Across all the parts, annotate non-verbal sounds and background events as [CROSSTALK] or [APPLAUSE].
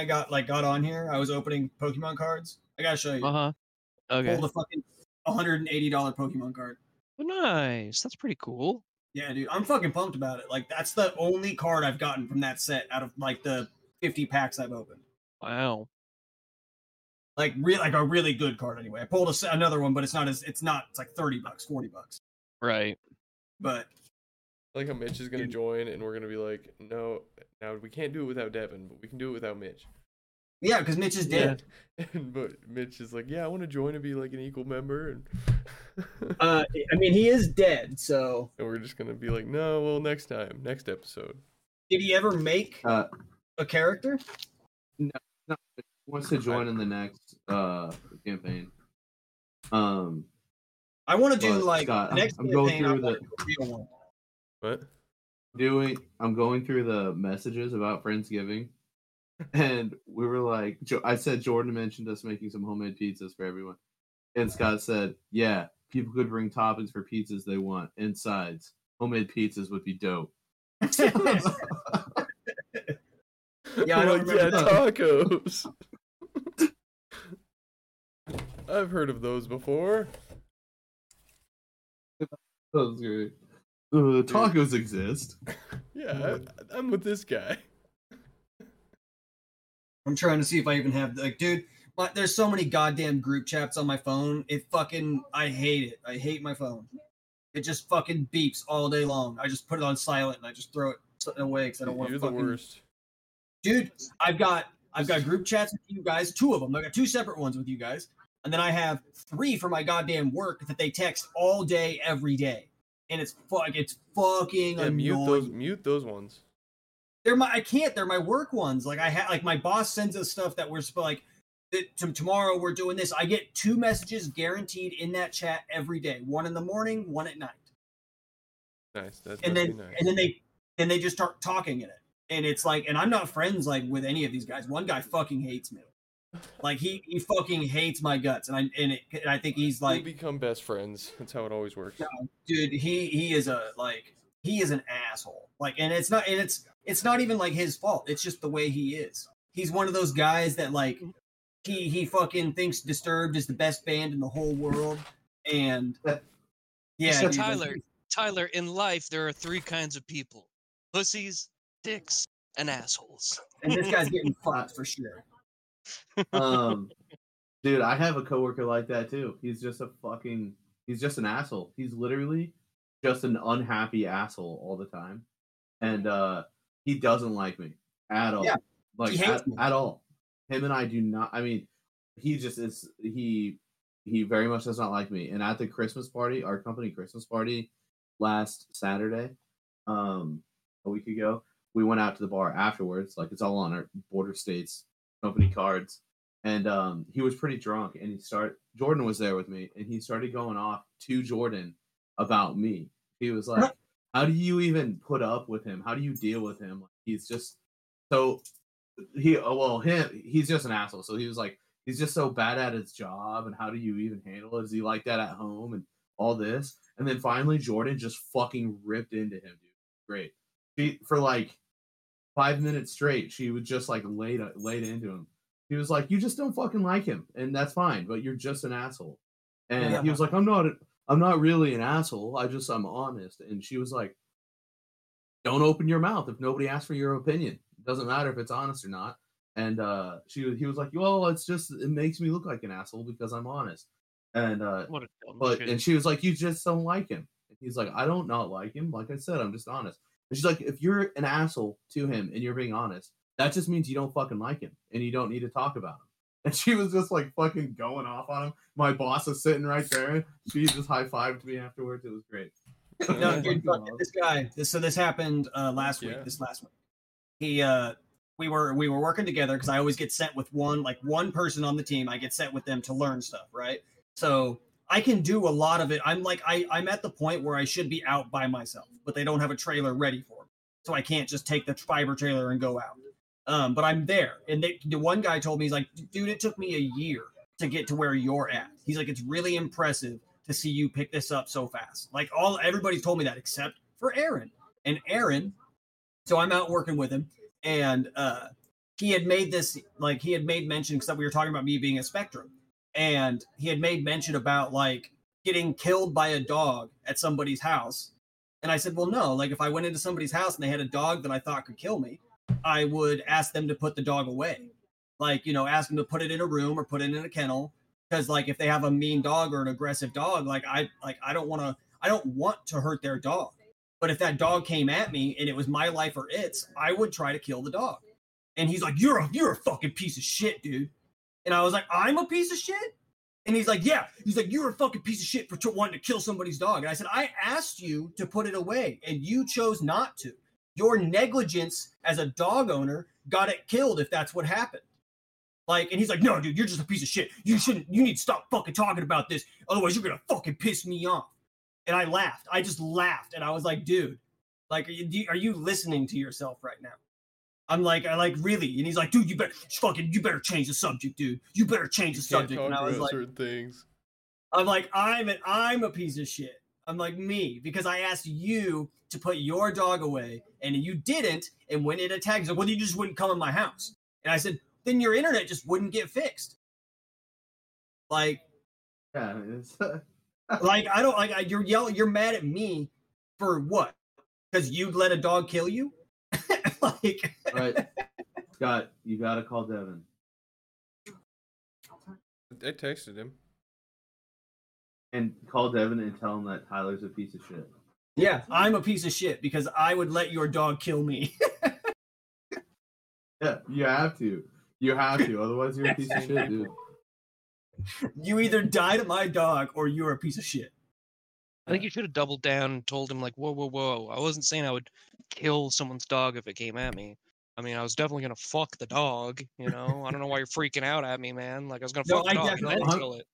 And I got like got on here, I was opening Pokemon cards. I gotta show you. Uh huh. Okay. Pulled a fucking $180 Pokemon card. Nice. That's pretty cool. Yeah, dude, I'm fucking pumped about it. Like that's the only card I've gotten from that set out of like the 50 packs I've opened. Wow. Like real, like a really good card. Anyway, I pulled a, another one, but it's not as it's not. It's like 30 bucks, 40 bucks. Right. But Like how Mitch is gonna join, and we're gonna be like, no, now we can't do it without Devin, but we can do it without Mitch. yeah, because Mitch is Yeah. dead. [LAUGHS] And but Mitch is like, yeah, I want to join and be like an equal member, and [LAUGHS] Uh, I mean, he is dead. So and we're just gonna be like, no, well, next time, next episode. did he ever make Uh, a character? no, no. he wants to join in the next uh campaign. Um, I want to do like Scott, next I'm going campaign, I through wanna the- do a real one. What? doing. I'm going through the messages about Friendsgiving, [LAUGHS] and we were like, I said Jordan mentioned us making some homemade pizzas for everyone, and Scott said, yeah, people could bring toppings for pizzas they want and sides. Homemade pizzas would be dope. [LAUGHS] Yeah, I don't like, yeah, tacos. [LAUGHS] I've heard of those before. That was great. Uh, tacos exist. [LAUGHS] Yeah, I, I'm with this guy. I'm trying to see if I even have like, dude. My, there's so many goddamn group chats on my phone. It fucking, I hate it. I hate my phone. It just fucking beeps all day long. I just put it on silent and I just throw it away because I don't want You're to the fucking. worst. Dude, I've got I've got group chats with you guys, two of them. I got two separate ones with you guys, and then I have three for my goddamn work that they text all day, every day, and it's fuck, it's fucking Yeah, annoying. mute those. Mute those ones. They're my I can't. They're my work ones. Like I have like my boss sends us stuff that we're like to, tomorrow we're doing this. I get two messages guaranteed in that chat every day. One in the morning, one at night. Nice. That's And then nice. and then they and they just start talking in it. And it's like and I'm not friends like with any of these guys. One guy fucking hates me. Like he he fucking hates my guts and I and, it, and I think he's We'll like become best friends. That's how it always works. dude he he is a like he is an asshole like and it's not and it's it's not even like his fault it's just the way he is he's one of those guys that like mm-hmm. he he fucking thinks disturbed is the best band in the whole world and yeah So dude, like, Tyler, Tyler, in life there are three kinds of people: pussies, dicks, and assholes. and this guy's [LAUGHS] getting fucked for sure um, dude, I have a coworker like that too. He's just a fucking. He's just an asshole. He's literally just an unhappy asshole all the time, and uh he doesn't like me at all. Yeah, like at, at all. Him and I do not. I mean, he just is. He he very much does not like me. And at the Christmas party, our company Christmas party last Saturday, um, a week ago, we went out to the bar afterwards. Like it's all on our border states company cards. And um, he was pretty drunk, and he started. Jordan was there with me, and he started going off to Jordan about me. He was like, "How do you even put up with him? How do you deal with him? He's just so he. oh, Well, him. He's just an asshole. So he was like, he's just so bad at his job, and how do you even handle it? Is he like that at home and all this? And then finally, Jordan just fucking ripped into him, dude. Great. She for like five minutes straight, she would just like laid laid into him. He was like, "You just don't fucking like him, and that's fine, but you're just an asshole." And he was like, "I'm not. I'm not really an asshole. I just I'm honest." And she was like, "Don't open your mouth if nobody asks for your opinion. It doesn't matter if it's honest or not." And uh, she was- he was like, "Well, it's just it makes me look like an asshole because I'm honest." And uh, What a dumb but shit. and she was like, "You just don't like him." And he's like, "I don't not like him. Like I said, I'm just honest." And she's like, "If you're an asshole to him and you're being honest, that just means you don't fucking like him and you don't need to talk about him." [LAUGHS] And she was just like fucking going off on him. My boss is sitting right there. She just high fived me afterwards. It was great. [LAUGHS] no, dude, Fucking fuck, awesome. this guy. This, so this happened uh, last week. Yeah. This last week, he uh, we were we were working together because I always get sent with one like one person on the team. I get sent with them to learn stuff, right? So I can do a lot of it. I'm like I I'm at the point where I should be out by myself, but they don't have a trailer ready for me, so I can't just take the fiber trailer and go out. Um, but I'm there, and they, the one guy told me he's like, dude, it took me a year to get to where you're at. He's like, it's really impressive to see you pick this up so fast. Like all everybody's told me that except for Aaron. And Aaron, so I'm out working with him, and uh he had made this like he had made mention because we were talking about me being a spectrum, and he had made mention about like getting killed by a dog at somebody's house. And I said, well, no, like if I went into somebody's house and they had a dog that I thought could kill me, I would ask them to put the dog away. Like, you know, ask them to put it in a room or put it in a kennel. Cause like if they have a mean dog or an aggressive dog, like I like I don't want to I don't want to hurt their dog. But if that dog came at me and it was my life or its, I would try to kill the dog. And he's like, You're a you're a fucking piece of shit, dude. And I was like, I'm a piece of shit? And he's like, Yeah. He's like, You're a fucking piece of shit for tr- wanting to kill somebody's dog. And I said, I asked you to put it away, and you chose not to. Your negligence as a dog owner got it killed if that's what happened. Like, and he's like, No, dude, you're just a piece of shit. You shouldn't, you need to stop fucking talking about this. Otherwise, you're gonna fucking piss me off. And I laughed. I just laughed. And I was like, dude, like, are you, are you listening to yourself right now? I'm like, I like really, and he's like, dude, you better fucking, you better change the subject, dude. You better change the Can't subject. talk And I was about like, certain things. I'm like, I'm an, I'm a piece of shit. I'm like me because I asked you to put your dog away and you didn't. And when it attacked, he's like, well, you just wouldn't come in my house. And I said, then your internet just wouldn't get fixed. Like, Yeah, it's, [LAUGHS] like I don't like I, you're yelling. You're mad at me for what? Because you'd let a dog kill you? [LAUGHS] like, right. Scott, you gotta call Devin. I texted him. And call Devin and tell him that Tyler's a piece of shit. yeah, I'm a piece of shit because I would let your dog kill me. [LAUGHS] Yeah, you have to. You have to. Otherwise, you're a piece of shit, dude. you either die to my dog or you're a piece of shit. I think you should have doubled down and told him like, whoa, whoa, whoa. I wasn't saying I would kill someone's dog if it came at me. I mean, I was definitely gonna fuck the dog. You know, I don't know why you're freaking out at me, man. Like I was gonna No, fuck the I dog and then kill it.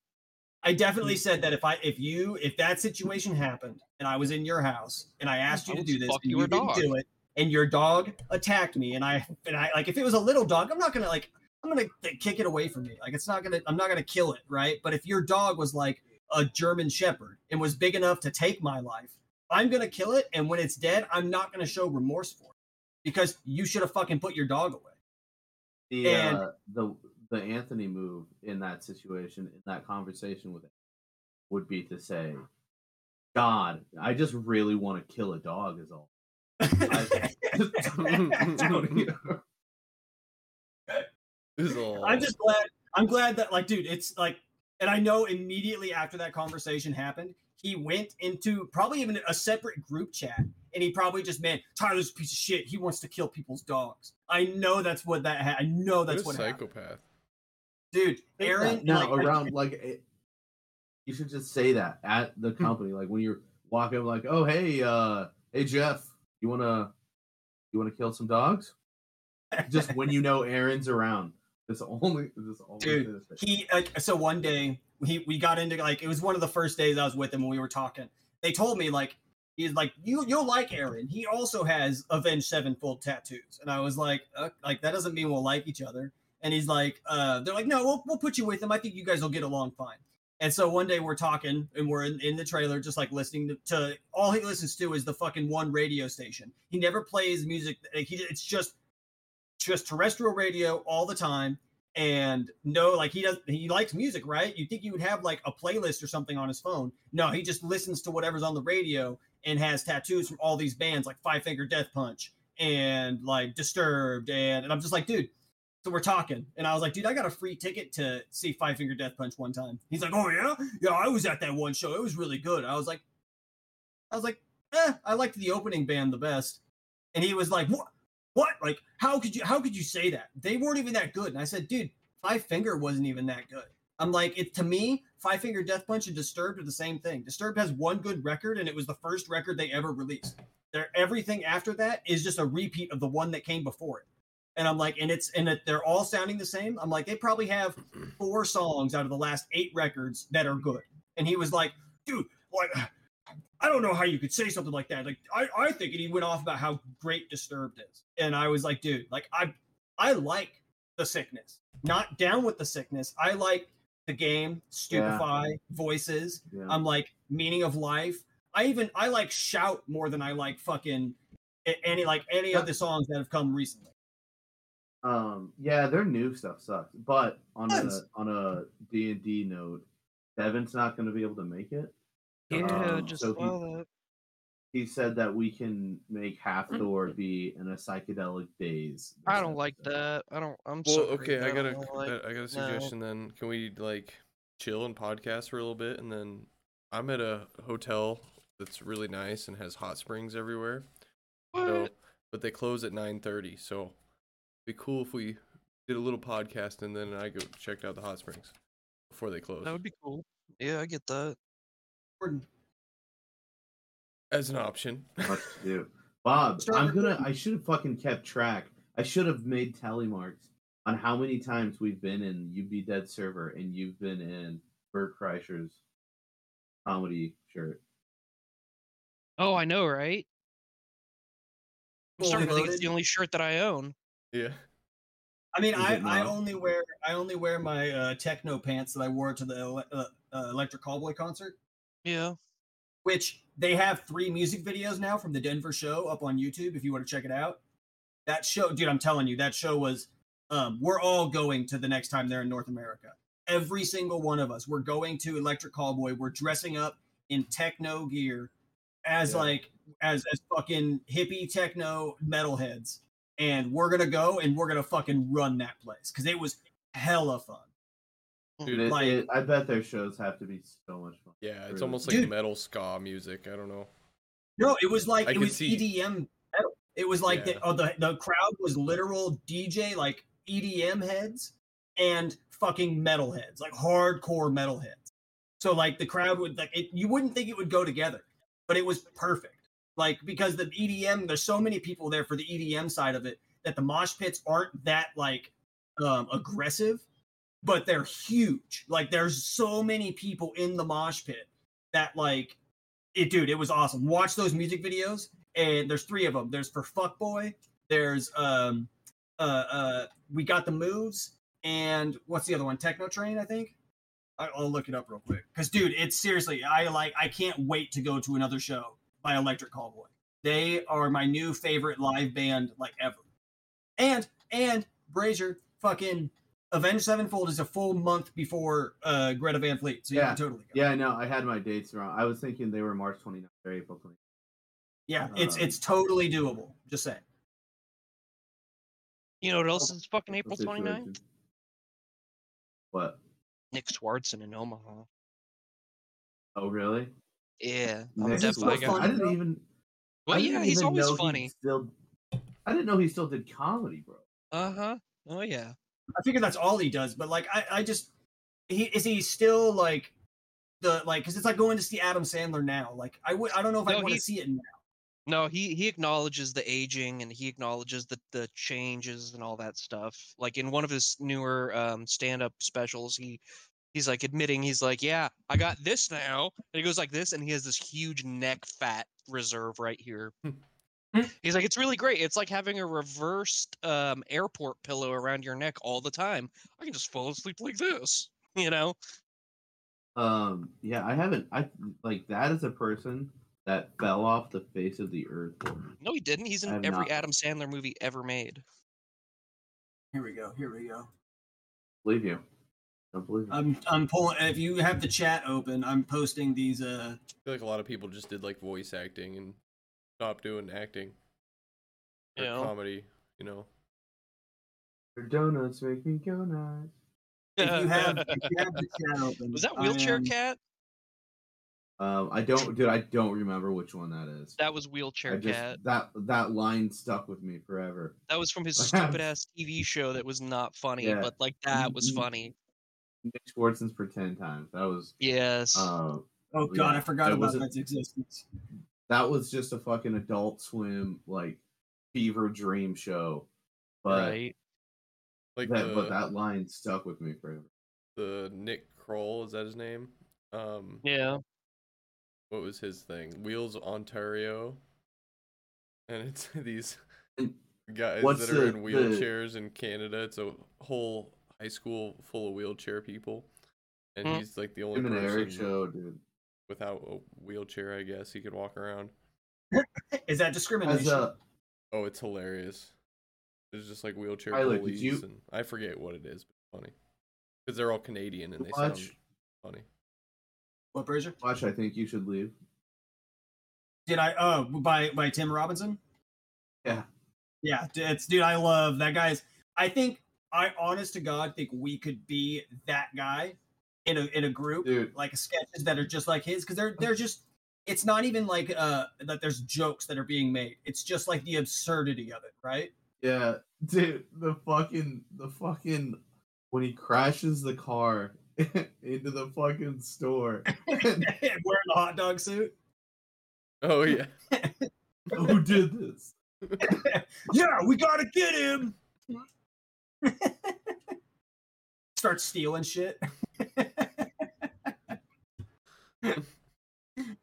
I definitely said that if I if you if that situation happened and I was in your house and I asked you I to do this and you didn't do it and your dog attacked me and I and I like if it was a little dog I'm not gonna like I'm gonna kick it away from me like it's not gonna I'm not gonna kill it right but if your dog was like a German Shepherd and was big enough to take my life I'm gonna kill it and when it's dead I'm not gonna show remorse for it because you should have fucking put your dog away. The And- uh, the the Anthony move in that situation, in that conversation with him, would be to say, "God, I just really want to kill a dog." Is all. [LAUGHS] [LAUGHS] Tony, is all. I'm just glad. I'm glad that like, dude, it's like, and I know immediately after that conversation happened, he went into probably even a separate group chat, and he probably just man, Tyler's a piece of shit. He wants to kill people's dogs. I know that's what that. Ha- I know What that's a what happened. psychopath. dude. Aaron, no, like, I- around like it, you should just say that at the company, like when you're walking, like, "Oh, hey, uh, hey, Jeff, you wanna you wanna kill some dogs?" Just when you know Aaron's around. This only this only Dude, he like, so one day he we got into like it was one of the first days I was with him when we were talking. They told me like he's like you you'll like Aaron. He also has Avenged Sevenfold tattoos, and I was like uh, like that doesn't mean we'll like each other. And he's like uh they're like no we'll we'll put you with him. I think you guys will get along fine. And so one day we're talking and we're in, in the trailer just like listening to, to all he listens to is the fucking one radio station. He never plays music. He it's just just terrestrial radio all the time and no like he does he likes music right? You think you would have like a playlist or something on his phone. No he just listens to whatever's on the radio and has tattoos from all these bands like five finger death punch and like disturbed and, and i'm just like dude so we're talking. And i was like dude i got a free ticket to see five finger death punch one time. He's like oh yeah? Yeah i was at that one show. It was really good. I was like i was like eh, i liked the opening band the best. And he was like what what? Like how could you how could you say that? They weren't even that good. And i said dude five finger wasn't even that good. I'm like it to me five finger death punch and disturbed are the same thing. Disturbed has one good record and it was the first record they ever released. Their everything after that is just a repeat of the one that came before it. And i'm like and it's and it, they're all sounding the same. I'm like they probably have four songs out of the last eight records that are good. And he was like dude like I don't know how you could say something like that. Like I, I think, and he went off about how great Disturbed is, and I was like, dude, like I, I like the sickness, not down with the sickness. I like the game, Stupefy, Voices. Yeah. I'm like Meaning of Life. I even I like Shout more than I like fucking any like any of the songs that have come recently. Um, yeah, their new stuff sucks. But on a on a D and D note, Devin's not going to be able to make it. Yeah, Um, just so he- He said that we can make half Thor be in a psychedelic daze. I don't like that. I don't. I'm Well, sorry. okay, I got a, like- I got a suggestion then. Can we like chill and podcast for a little bit, and then I'm at a hotel that's really nice and has hot springs everywhere. So, What? but they close at 9:30, so it'd be cool if we did a little podcast and then I go checked out the hot springs before they close. That would be cool. Yeah, I get that. Jordan, As an option. [LAUGHS] much to do. Bob, Start I'm gonna. I should have fucking kept track. I should have made tally marks on how many times we've been in You'd Be Dead server and you've been in Bert Kreischer's comedy shirt. Oh, I know, right? I'm starting to think it's the only shirt that I own. yeah. I mean, Is I, I only wear I only wear my uh, techno pants that I wore to the ele- uh, uh, Electric Callboy concert, Yeah. which they have three music videos now from the Denver show up on YouTube. If you want to check it out, that show, dude, I'm telling you, that show was. Um, we're all going to the next time they're in North America. Every single one of us, we're going to Electric Callboy. We're dressing up in techno gear, as Yeah. like as as fucking hippie techno metalheads, and we're gonna go and we're gonna fucking run that place because it was hella fun. Dude, It, Like- it- I bet their shows have to be so much fun. Yeah, it's Really. almost like Dude. metal ska music. I don't know. No, it was like I it was see- EDM. metal. It was like Yeah. the, oh, the the crowd was literal DJ like EDM heads and fucking metal heads, like hardcore metal heads. So like the crowd would like it, you wouldn't think it would go together, but it was perfect. Like because the EDM, there's so many people there for the EDM side of it that the mosh pits aren't that like um aggressive, but they're huge. Like there's so many people in the mosh pit that like it dude, it was awesome. Watch those music videos and there's three of them. There's for Fuckboy, there's um uh uh we got the moves and what's the other one? Tekkno Train, I think. I- I'll look it up real quick. Cause dude, it's seriously, I like I can't wait to go to another show by Electric Callboy. They are my new favorite live band like ever. And and Brazier fucking Avenged Sevenfold is a full month before uh Greta Van Fleet. So Yeah. totally go. Yeah, I know. I had my dates wrong. I was thinking they were March 29th or April 29th. Yeah, it's Um, it's totally doable. Just saying. You know what else is fucking April 29th? What? Nick Swardson in Omaha. Oh, really? Yeah. I'm Nick definitely Swardson. gonna. I didn't even. Well, yeah, didn't he's always know he funny. Still, I didn't know he still did comedy, bro. Uh huh. Oh yeah. I figure that's all he does, but like I, I just he is he still like the like because it's like going to see Adam Sandler now. Like I would I don't know if I want to see it now. No, he he acknowledges the aging and he acknowledges the the changes and all that stuff. Like in one of his newer um stand-up specials, he he's like admitting he's like, "Yeah, I got this now." And he goes like this and he has this huge neck fat reserve right here. Hmm. he's like, "It's really great. It's like having a reversed um airport pillow around your neck all the time. I can just fall asleep like this." [LAUGHS] You know? Um, yeah, I haven't. I like that is a person that fell off the face of the earth. No, he didn't. He's in every not. Adam Sandler movie ever made. Here we go. Here we go. Believe you? Don't believe you. I'm I'm pulling. If you have the chat open, I'm posting these. Uh, I feel like a lot of people just did like voice acting and stopped doing acting or You know? comedy. You know. Your donuts make me go nuts. [LAUGHS] if you have if you have the chat Was that I wheelchair am- cat? Um, I don't, dude. I don't remember which one that is. That was wheelchair I just cat. that that line stuck with me forever. That was from his [LAUGHS] stupid ass TV show that was not funny, Yeah. but like that was funny. Nick Swardson's for ten times. That was. Yes. Uh, Oh god, Yeah, I forgot it about wasn't- its existence. That was just a fucking Adult Swim like fever dream show, but right. Like that the but that line stuck with me forever. the Nick Kroll is that his name? Um, Yeah. what was his thing? Wheels Ontario, and it's [LAUGHS] these guys what's that are the- in the- wheelchairs in Canada. It's a whole high school full of wheelchair people, and Hmm. he's like the only Tim and Eric show, dude. Without a wheelchair. I guess he could walk around. [LAUGHS] Is that discrimination? As a Oh, it's hilarious. There's just like wheelchair Tyler, did bullies, you- and I forget what it is, but funny because they're all Canadian and they Watch, sound funny. What Brazier? watch. I think you should leave. Did I? Oh, by by Tim Robinson. Yeah. Yeah, it's dude. I love that guy's. I think I, honest to God, think we could be that guy in a in a group Dude, like sketches that are just like his because they're they're just. It's not even like uh that. There's jokes that are being made. It's just like the absurdity of it, right? yeah, dude, the fucking the fucking when he crashes the car [LAUGHS] into the fucking store. [LAUGHS] Wearing the hot dog suit. Oh yeah, [LAUGHS] Who did this? yeah, we gotta get him. Start stealing shit. [LAUGHS]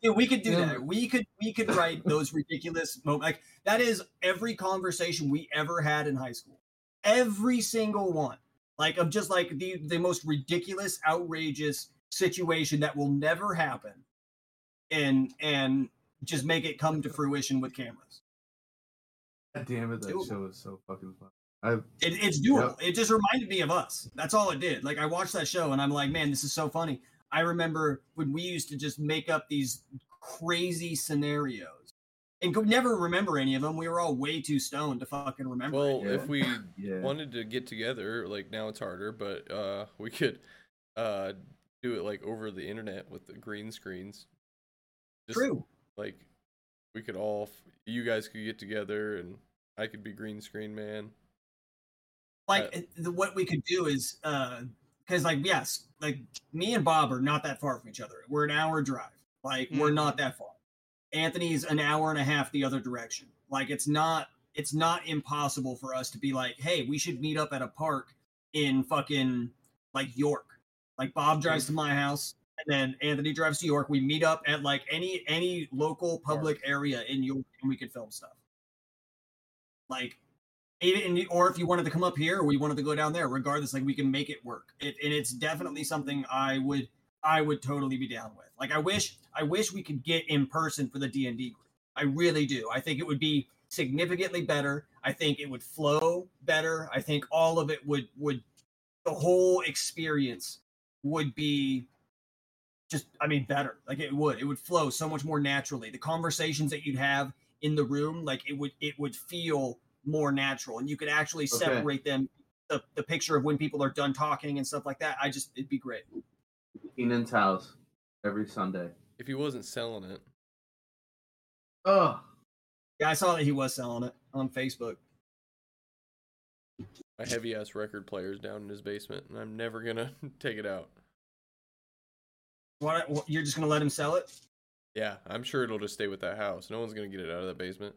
Dude, we could do Yeah. that. We could we could write those ridiculous moments. Like that is every conversation we ever had in high school. Every single one. Like of just like the the most ridiculous, outrageous situation that will never happen. And and just make it come to fruition with cameras. God damn it, that show is so fucking fun. I It, it's doable. It just reminded me of us. That's all it did. Like I watched that show and I'm like, man, this is so funny. I remember when we used to just make up these crazy scenarios and could never remember any of them. We were all way too stoned to fucking remember. well, any of if them. we [LAUGHS] yeah. wanted to get together, like now it's harder, but uh, we could uh do it like over the internet with the green screens. Just, true. Like we could all, f- you guys could get together, and I could be green screen man. Like uh, the, what we could do is because like yes, like me and Bob are not that far from each other. We're an hour drive. Like we're Mm-hmm. not that far. Anthony's an hour and a half the other direction. Like it's not it's not impossible for us to be like, hey, we should meet up at a park in fucking like York. Like Bob drives to my house and then Anthony drives to York. We meet up at like any any local public area in York and we could film stuff. Like even or if you wanted to come up here or we wanted to go down there, regardless, like we can make it work. It, and it's definitely something I would I would totally be down with. Like I wish I wish we could get in person for the D and D group. I really do. I think it would be significantly better. I think it would flow better. I think all of it would would the whole experience would be just I mean better. Like it would. It would flow so much more naturally. The conversations that you'd have in the room, like it would it would feel more natural and you could actually Okay. separate them the, the picture of when people are done talking and stuff like that. I just it'd be great. Keenan's house every Sunday. If he wasn't selling it, Oh, Yeah, I saw that he was selling it on Facebook. my heavy ass record player's down in his basement, and I'm never gonna [LAUGHS] take it out. What, what you're just gonna let him sell it? Yeah, I'm sure it'll just stay with that house. No one's gonna get it out of that basement.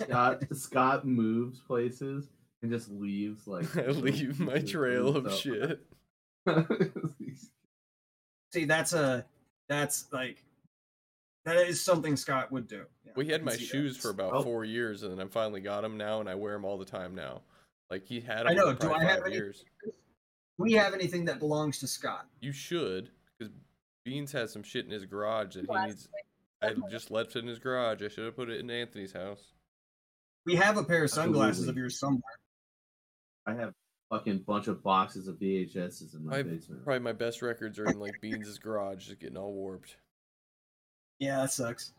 Scott Scott moves places and just leaves like I [LAUGHS] leave my trail of leaves shit. [LAUGHS] See, that's a that's like that is something Scott would do. Yeah, We had my see that. shoes for about Oh. four years, and then I finally got them now, and I wear them all the time now. Like he had them I know, for do I have five any- years. We have anything that belongs to Scott? You should, because Beans has some shit in his garage that he needs. I just left it in his garage. I should have put it in Anthony's house. We have a pair of sunglasses of Absolutely. yours somewhere. I have fucking bunch of boxes of VHSs in my I- basement. Probably my best records are in like Beans' garage, just getting all warped. Yeah, that sucks.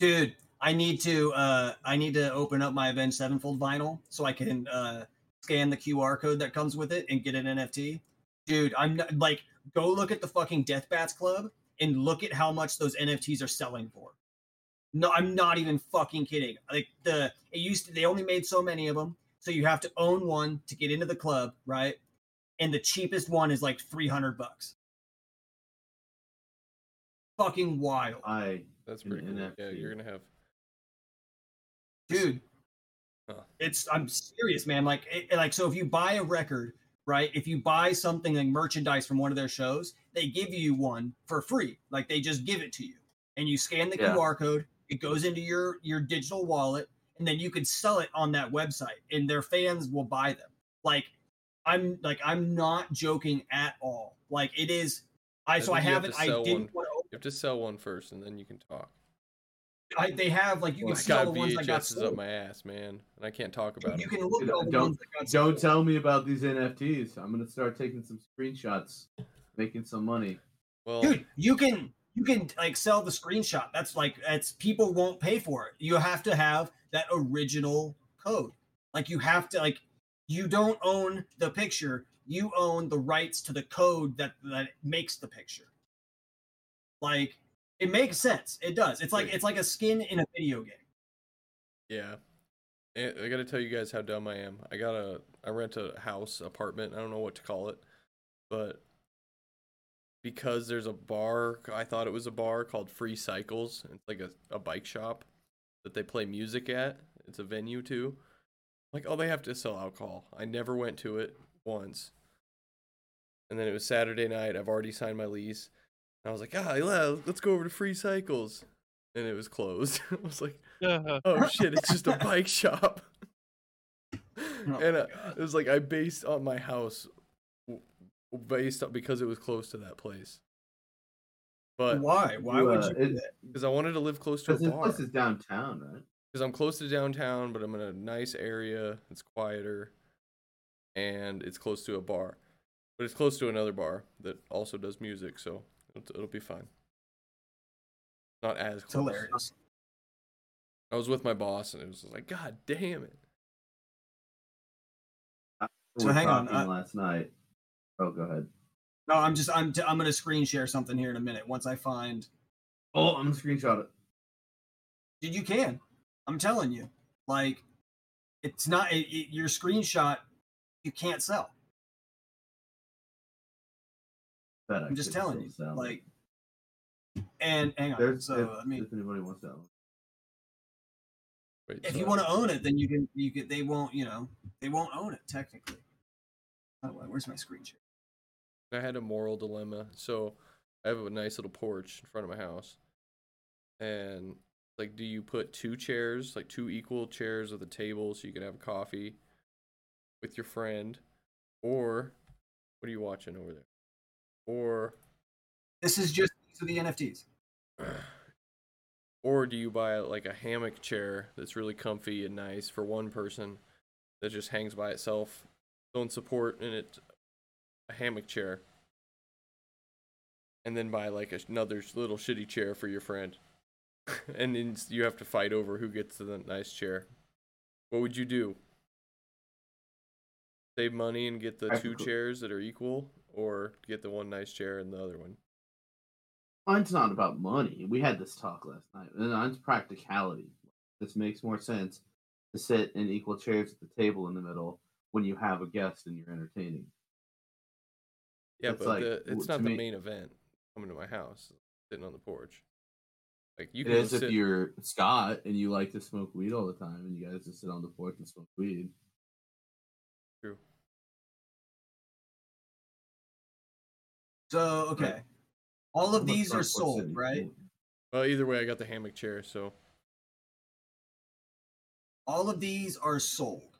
Dude, I need to uh I need to open up my Avenged Sevenfold vinyl so I can uh scan the QR code that comes with it and get an NFT. Dude, I'm not, like go look at the fucking Death Bats Club and look at how much those NFTs are selling for. No, I'm not even fucking kidding. Like the it used to they only made so many of them, so you have to own one to get into the club, right? And the cheapest one is like 300 bucks. Fucking wild. I That's pretty cool. Yeah, you're gonna have. dude Huh. it's i'm serious man like it, like so if you buy a record right if you buy something like merchandise from one of their shows they give you one for free like they just give it to you and you scan the Yeah. qr code it goes into your your digital wallet and then you can sell it on that website and their fans will buy them like i'm like i'm not joking at all like it is i I so i have haven't i didn't one. want to You have to sell one first, and then you can talk. I, they have like you Well, can I see all got the ones that got VHSs up my ass, man, and I can't talk about You them. can look at all the Don't- ones that got Don't sold. tell me about these NFTs. I'm gonna start taking some screenshots, making some money. Well, dude you can you can like sell the screenshot that's like it's people won't pay for it you have to have that original code like you have to like you don't own the picture you own the rights to the code that that makes the picture like it makes sense it does it's like it's like a skin in a video game yeah. And I got to tell you guys how dumb I am. I got a I rent a house apartment. I don't know what to call it, but because there's a bar, I thought it was a bar called Free Cycles. It's like a, a bike shop that they play music at. It's a venue too. Like, oh, they have to sell alcohol. I never went to it once. And then it was Saturday night. I've already signed my lease. And I was like, ah, yeah, let's go over to Free Cycles. And it was closed. [LAUGHS] I was like, oh shit, it's just a bike [LAUGHS] shop. and uh, it was like I based on my house based on because it was close to that place. But why why You, would you do that? because I wanted to live close to a Because this place is downtown, right? Because I'm close to downtown, but I'm in a nice area. It's quieter, and it's close to a bar. But it's close to another bar that also does music, so it'll, it'll be fine. Not as it's close. hilarious I was with my boss, and it was like, God damn it! So We hang on, uh, last night. Oh, go ahead. no i'm just i'm t- i'm gonna screen share something here in a minute once i find Oh, I'm gonna screenshot it. Dude, you can. I'm telling you. Like, it's not it, it- your screenshot. You can't sell. Bet I I'm just telling you. sell it. Like, and hang on. there's so if, I mean, if anybody wants that one. Wait, if so you want to own it, then you can. You can. They won't. You know, they won't own it technically. Oh, wait, where's my screen share? I had a moral dilemma. So I have a nice little porch in front of my house. And like do you put two chairs, like two equal chairs with a table so you can have coffee with your friend? Or what are you watching over there? Or This is just these are the NFTs. [SIGHS] or do you buy like a hammock chair that's really comfy and nice for one person that just hangs by itself, don't support in it a hammock chair, and then buy like another little shitty chair for your friend, [LAUGHS] and then you have to fight over who gets the nice chair. What would you do? Save money and get the two chairs that are equal, or get the one nice chair and the other one? Mine's not about money. We had this talk last night. And mine's practicality. This makes more sense to sit in equal chairs at the table in the middle when you have a guest and you're entertaining. Yeah, It's but like, the, it's not the me- main event. Coming to my house, sitting on the porch. Like you It is if you're Scott and you like to smoke weed all the time and you guys just sit on the porch and smoke weed. True. So okay, all of these are sold, sitting right? Well, either way, I got the hammock chair, so All of these are sold.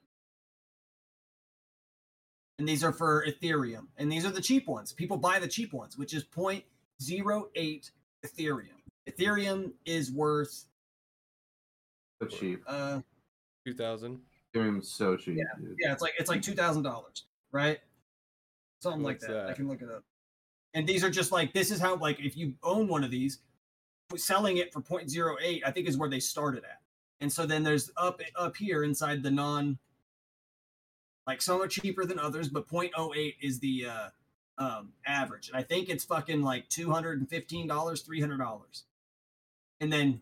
And these are for Ethereum. And these are the cheap ones. People buy the cheap ones, which is 0.08 Ethereum. Ethereum is worth So cheap. uh two thousand. Ethereum's so cheap, dude. yeah, it's like it's like two thousand dollars, right? Something like What's that. I can look it up. And these are just like this is how like if you own one of these, selling it for 0.08, I think is where they started at. And so then there's up up here inside the non like some are cheaper than others, but 0.08 is the uh um average. And I think it's fucking like $215, $300. And then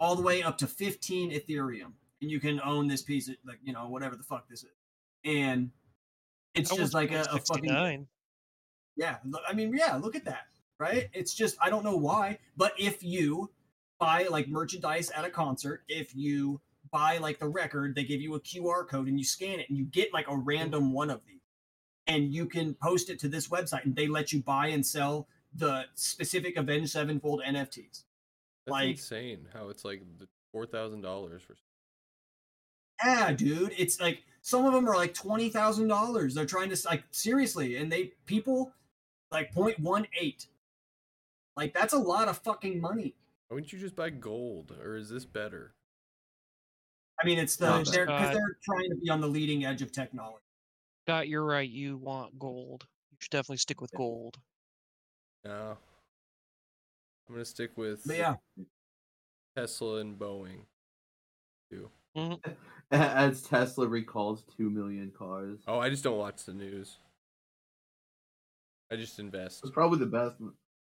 all the way up to 15 Ethereum. And you can own this piece of like, you know, whatever the fuck this is. And it's That just like a, a fucking 169. Yeah, I mean, yeah, look at that, right? It's just I don't know why, but if you buy like merchandise at a concert, if you buy like the record, they give you a QR code and you scan it and you get like a random one of these. And you can post it to this website and they let you buy and sell the specific Avenged Sevenfold NFTs. That's Like- insane. How it's like the four thousand dollars for. Yeah, dude, it's like some of them are like twenty thousand dollars. They're trying to like seriously, and they people like 0.18. Like that's a lot of fucking money. Why wouldn't you just buy gold? Or is this better? I mean, it's the Not they're because they're trying to be on the leading edge of technology. Scott, you're right. You want gold. You should definitely stick with gold. No. I'm gonna stick with But yeah, Tesla and Boeing. too mm-hmm. [LAUGHS] As Tesla recalls two million cars. Oh, I just don't watch the news. I just invest. It's probably the best.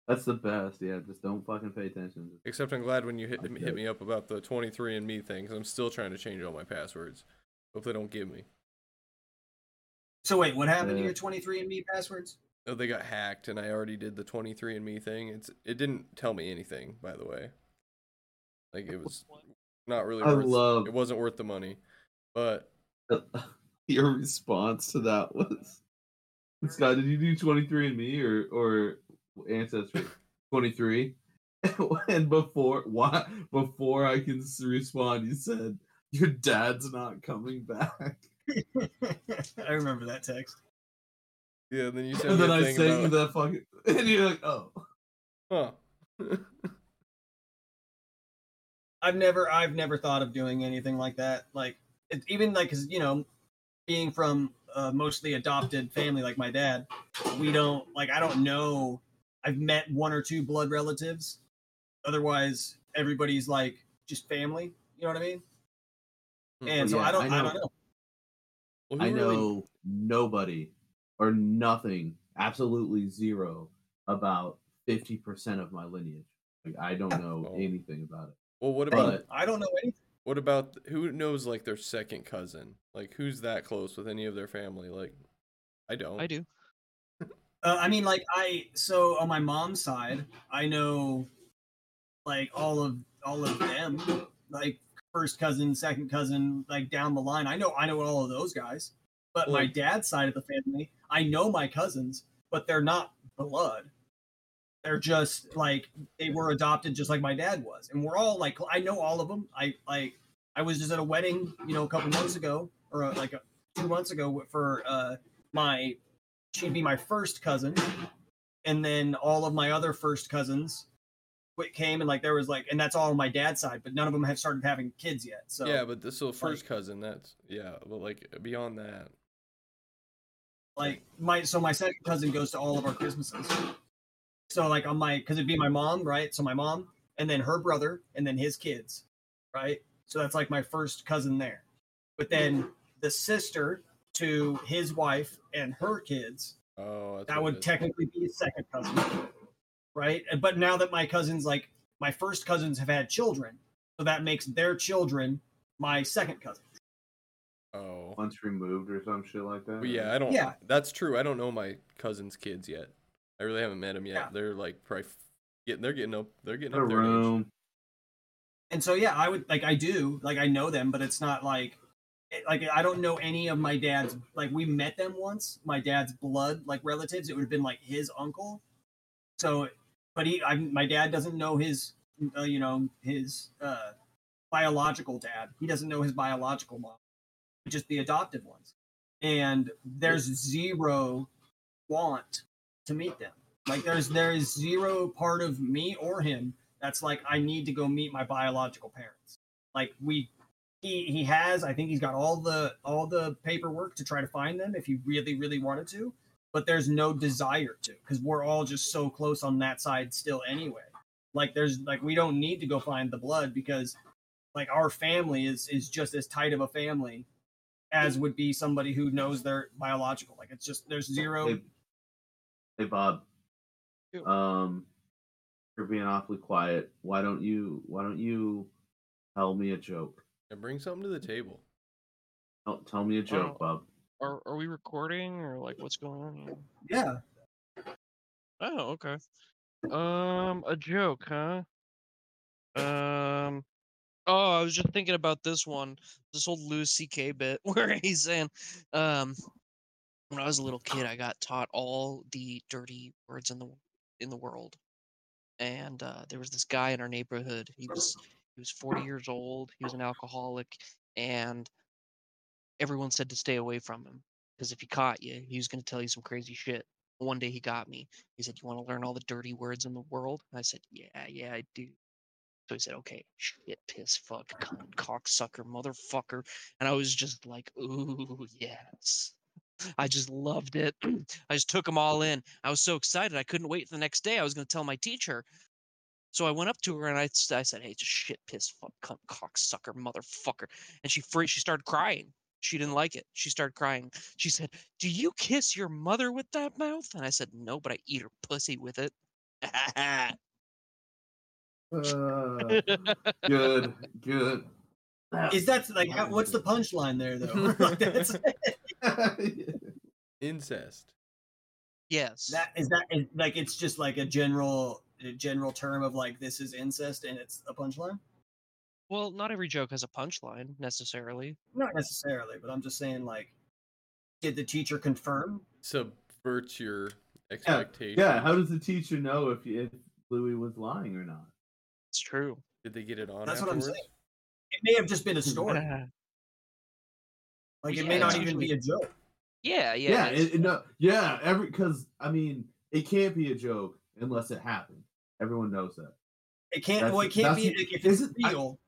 That's the best. Yeah, just don't fucking pay attention. Except I'm glad when you hit I'm hit me up about the 23andMe thing, 'cause I'm still trying to change all my passwords. Hope they don't give me. So wait, what happened to your 23andMe passwords? Oh, they got hacked, and I already did the 23andMe thing. It's it didn't tell me anything, by the way. Like it was not really. I worth, love- It wasn't worth the money, but [LAUGHS] Your response to that was, Scott, did you do 23 and me or or ancestry 23? [LAUGHS] and before why before I can respond, you said your dad's not coming back. [LAUGHS] I remember that text. yeah. Then you said. And then I thing sent you about, that fucking, [LAUGHS] and you're like, oh, huh. I've never I've never thought of doing anything like that. Like it, even like 'cause, you know, being from a mostly adopted family like my dad, we don't like I don't know. I've met one or two blood relatives. Otherwise, everybody's like just family. You know what I mean? Hmm. And so Yeah, I don't I I, don't know. Well, I really- know nobody or nothing, absolutely zero about 50% of my lineage. Like I don't know Oh. anything about it. Well, what about But- I don't know anything. What about who knows like their second cousin? Like who's that close with any of their family? Like, I don't. I do. Uh, I mean, like I so on my mom's side, I know like all of all of them, like first cousin, second cousin, like down the line. I know I know all of those guys. But my dad's side of the family, I know my cousins, but they're not blood. They're just like they were adopted, just like my dad was, and we're all like I know all of them. I like I was just at a wedding, you know, a couple months ago, or uh, like a, two months ago for uh my she'd be my first cousin and then all of my other first cousins came and like there was like and that's all on my dad's side but none of them have started having kids yet so yeah, but this so first cousin. That's yeah, but like beyond that, like my so my second cousin goes to all of our christmases so like on my because it'd be my mom right so my mom and then her brother and then his kids right so that's like my first cousin there but then the sister to his wife and her kids oh, that would technically be a second cousin, right? But now that my cousins, like my first cousins, have had children, so that makes their children my second cousin. Oh, Once removed or some shit like that. But yeah, I don't. Yeah. that's true. I don't know my cousin's kids yet. I really haven't met them yet. Yeah. They're like probably getting. They're getting up. They're getting up there. in age. And so yeah, I would like I do like I know them, but it's not like it, like I don't know any of my dad's like we met them once. My dad's blood like relatives. It would have been like his uncle. So, but he, I, my dad doesn't know his, uh, you know, his uh, biological dad. He doesn't know his biological mom, just the adopted ones. And there's zero want to meet them. Like there's there is zero part of me or him that's like I need to go meet my biological parents. Like we he he has I think he's got all the all the paperwork to try to find them if he really really wanted to, but there's no desire to cuz we're all just so close on that side still anyway. Like there's like we don't need to go find the blood because like our family is is just as tight of a family as would be somebody who knows their biological. Like it's just there's zero Hey, hey Bob. Ew. Um, you're being awfully quiet. Why don't you? Why don't you tell me a joke? And bring something to the table. Tell, tell me a joke, Oh. Bob. Are are we recording or like what's going on? Here? yeah. Oh, okay. Um, a joke, huh? Um, oh, I was just thinking about this one, this old Louis C.K. bit [LAUGHS] where he's saying, um, when I was a little kid, I got taught all the dirty words in the in the world, and uh, there was this guy in our neighborhood. He was he was 40 years old. He was an alcoholic, and everyone said to stay away from him because if he caught you, he was going to tell you some crazy shit. One day he got me. He said, "You want to learn all the dirty words in the world?" And I said, "Yeah, yeah, I do." So he said, "Okay, shit, piss, fuck, cunt, cocksucker, motherfucker," and I was just like, "Ooh, yes." I just loved it. [CLEARS THROAT] I just took them all in. I was so excited. I couldn't wait for the next day. I was going to tell my teacher. So I went up to her and I, I said, "Hey, just shit, piss, fuck, cunt, cocksucker, motherfucker," and she free. She started crying. She didn't like it. She started crying. She said, "Do you kiss your mother with that mouth?" And I said, "No, but I eat her pussy with it." [LAUGHS] Uh, [LAUGHS] good, good. Is that like how, what's the punchline there though? [LAUGHS] Like, that's, [LAUGHS] Incest. yes. that is that is, like it's just like a general a general term of like this is incest and it's a punchline. Well, not every joke has a punchline necessarily. Not necessarily, but I'm just saying like, did the teacher confirm? Subvert your yeah, expectations. yeah. How does the teacher know if if Louis was lying or not? It's true. Did they get it on That's what I'm saying. It may have just been a story. [LAUGHS] Like it may not it's even be a joke. yeah, yeah. Yeah, it, it- no, yeah. Every because I mean, it can't be a joke unless it happened. Everyone knows that. It can't. That's- well, it can't be. that's- If it's isn't- I- real,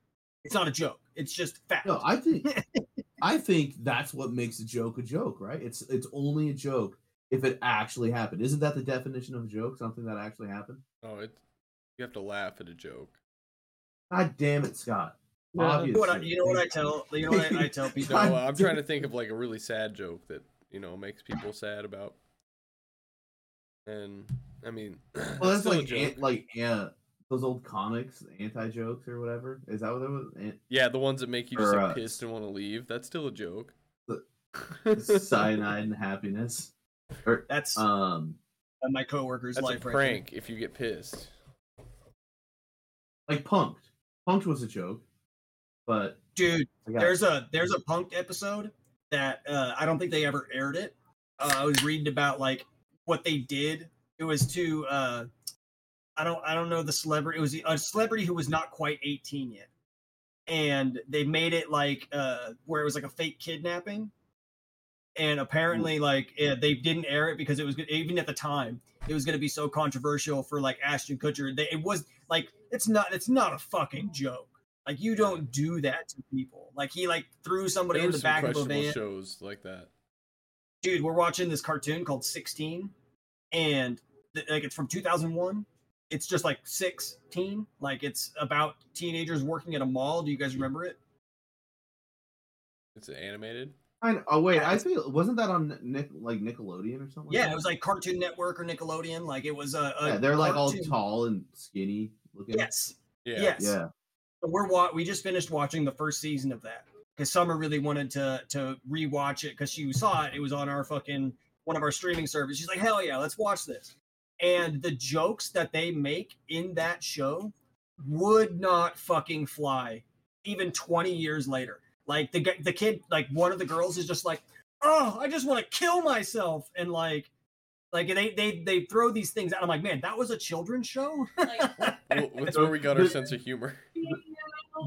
it's not a joke. It's just fact. No, I think [LAUGHS] I think that's what makes a joke a joke, right? It's it's only a joke if it actually happened. Isn't that the definition of a joke? Something that actually happened? Oh, it. You have to laugh at a joke. God damn it, Scott. Yeah. You know what I, you know what I tell you know what I, I tell [LAUGHS] people. No, I'm trying to think of like a really sad joke that you know makes people sad about. And I mean, [CLEARS THROAT] Well, that's still a like joke. an, like yeah, those old comics, anti jokes or whatever. Is that what it was? An- yeah, the ones that make you just or, like uh, pissed and want to leave. That's still a joke. [LAUGHS] cyanide and happiness. Or That's um, my coworker's That's a life right prank if you get pissed. like punked. Punk'd was a joke, but. Dude, there's a there's a Punk'd episode that uh, I don't think they ever aired it. Uh, I was reading about like what they did. It was to uh, I don't I don't know the celebrity. It was a celebrity who was not quite 18 yet, and they made it like uh, where it was like a fake kidnapping. And apparently, like eh, they didn't air it because it was even at the time it was going to be so controversial for like Ashton Kutcher. They, it was like it's not it's not a fucking joke. Like you don't do that to people. Like he like threw somebody There in the back of a questionable van. shows like that. Dude, we're watching this cartoon called 16 and th- like it's from 2001. It's just like 16. Like it's about teenagers working at a mall. Do you guys remember it? It's animated. I oh wait, I feel wasn't that on Nick like Nickelodeon or something? Yeah, that? it was like Cartoon Network or Nickelodeon. Like it was a, a yeah, they're like all tall and skinny looking. Yes. Yeah. Yes. Yeah. So we're wa- we just finished watching the first season of that because Summer really wanted to to rewatch it because she saw it. It was on our fucking one of our streaming services. She's like, hell yeah, let's watch this. And the jokes that they make in that show would not fucking fly even 20 years later. Like the the kid, like one of the girls is just like, oh, I just want to kill myself, and like. Like they they they throw these things out. I'm like, man, that was a children's show. Well, that's [LAUGHS] where we got our sense of humor. [LAUGHS]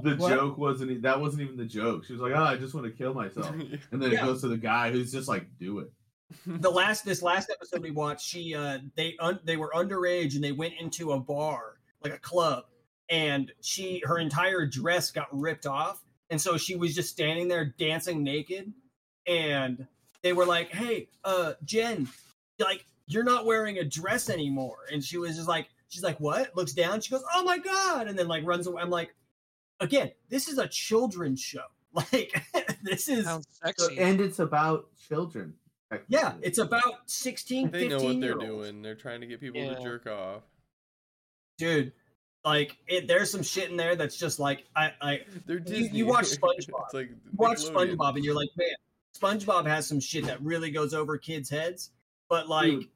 The What? joke wasn't that wasn't even the joke. She was like, "Oh, I just want to kill myself," [LAUGHS] and then Yeah. it goes to the guy who's just like, "Do it." [LAUGHS] the last this last episode we watched she uh they un, they were underage and they went into a bar like a club and she her entire dress got ripped off and so she was just standing there dancing naked and they were like hey uh jen like you're not wearing a dress anymore and she was just like she's like what looks down she goes oh my god and then like runs away i'm like again this is a children's show [LAUGHS] like this is Sounds So- and it's about children. yeah it's about 16 they 15 know what they're olds. doing. They're trying to get people Yeah. to jerk off. dude like it there's some shit in there that's just like i i They're You- Disney. you watch [LAUGHS] SpongeBob. it's like watch spongebob and you're like man spongebob has some shit that really goes over kids heads but like Dude,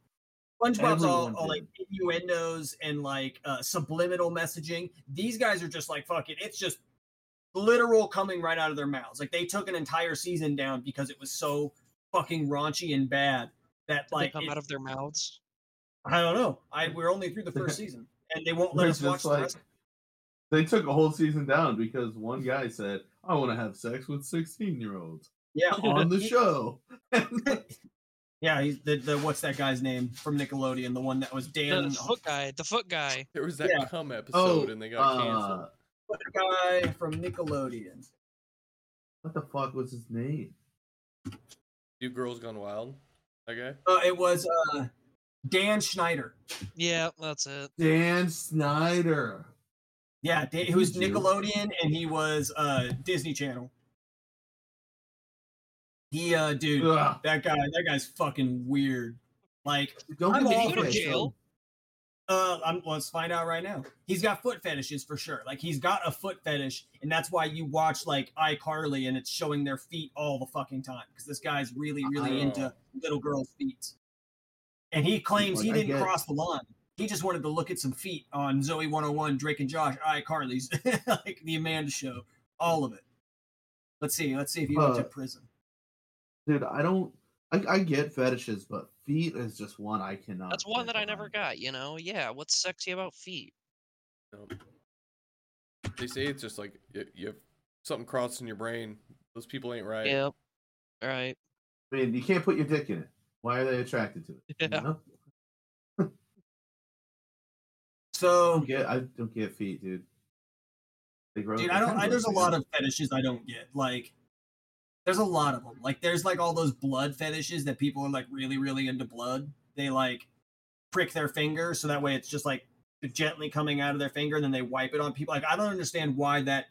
spongebob's all, all like innuendos and like uh, subliminal messaging. These guys are just like fuck it. It's just literal coming right out of their mouths. Like they took an entire season down because it was so fucking raunchy and bad that Did like they come it- out of their mouths. i don't know. I we're only through the first season and they won't let us watch just the rest. They took a whole season down because one guy said, "I want to have sex with sixteen-year-olds yeah. on the [LAUGHS] show." [LAUGHS] Yeah, he's the, the what's that guy's name from Nickelodeon? The one that was Dan. The Dan. foot guy. The foot guy. There was that Yeah. cum oh, episode and they got uh, canceled. Foot guy from Nickelodeon. What the fuck was his name? You girls gone wild. Okay. Uh, it was uh, Dan Schneider. Yeah, that's it. Dan Schneider. Yeah, Dan, he was Nickelodeon and he was uh, Disney Channel. He, uh, dude, Ugh. that guy, that guy's fucking weird. Like, Don't I'm get me all go to jail? Uh, I'm, let's find out right now. He's got foot fetishes for sure. Like he's got a foot fetish, and that's why you watch like iCarly and it's showing their feet all the fucking time because this guy's really, really Oh. into little girls' feet. And he claims he Like, didn't cross the line. He just wanted to look at some feet on Zoe 101, Drake and Josh, iCarly's, [LAUGHS] like the Amanda Show, all of it. Let's see. Let's see if he went to Uh, prison. Dude, I don't. I, I get fetishes, but feet is just one I cannot. That's one get that I never got. You know? Yeah. What's sexy about feet? No. They say it's just like you, you have something crossed in your brain. Those people ain't right. Yep. All right. I mean, you can't put your dick in it. Why are they attracted to it? you Yeah. know? I [LAUGHS] So, don't get. I don't get feet, dude. Dude i don't I, grow there's a [LAUGHS] lot of fetishes i don't get like there's a lot of them like there's like all those blood fetishes that people are like really really into blood they like prick their finger so that way it's just like gently coming out of their finger and then they wipe it on people like i don't understand why that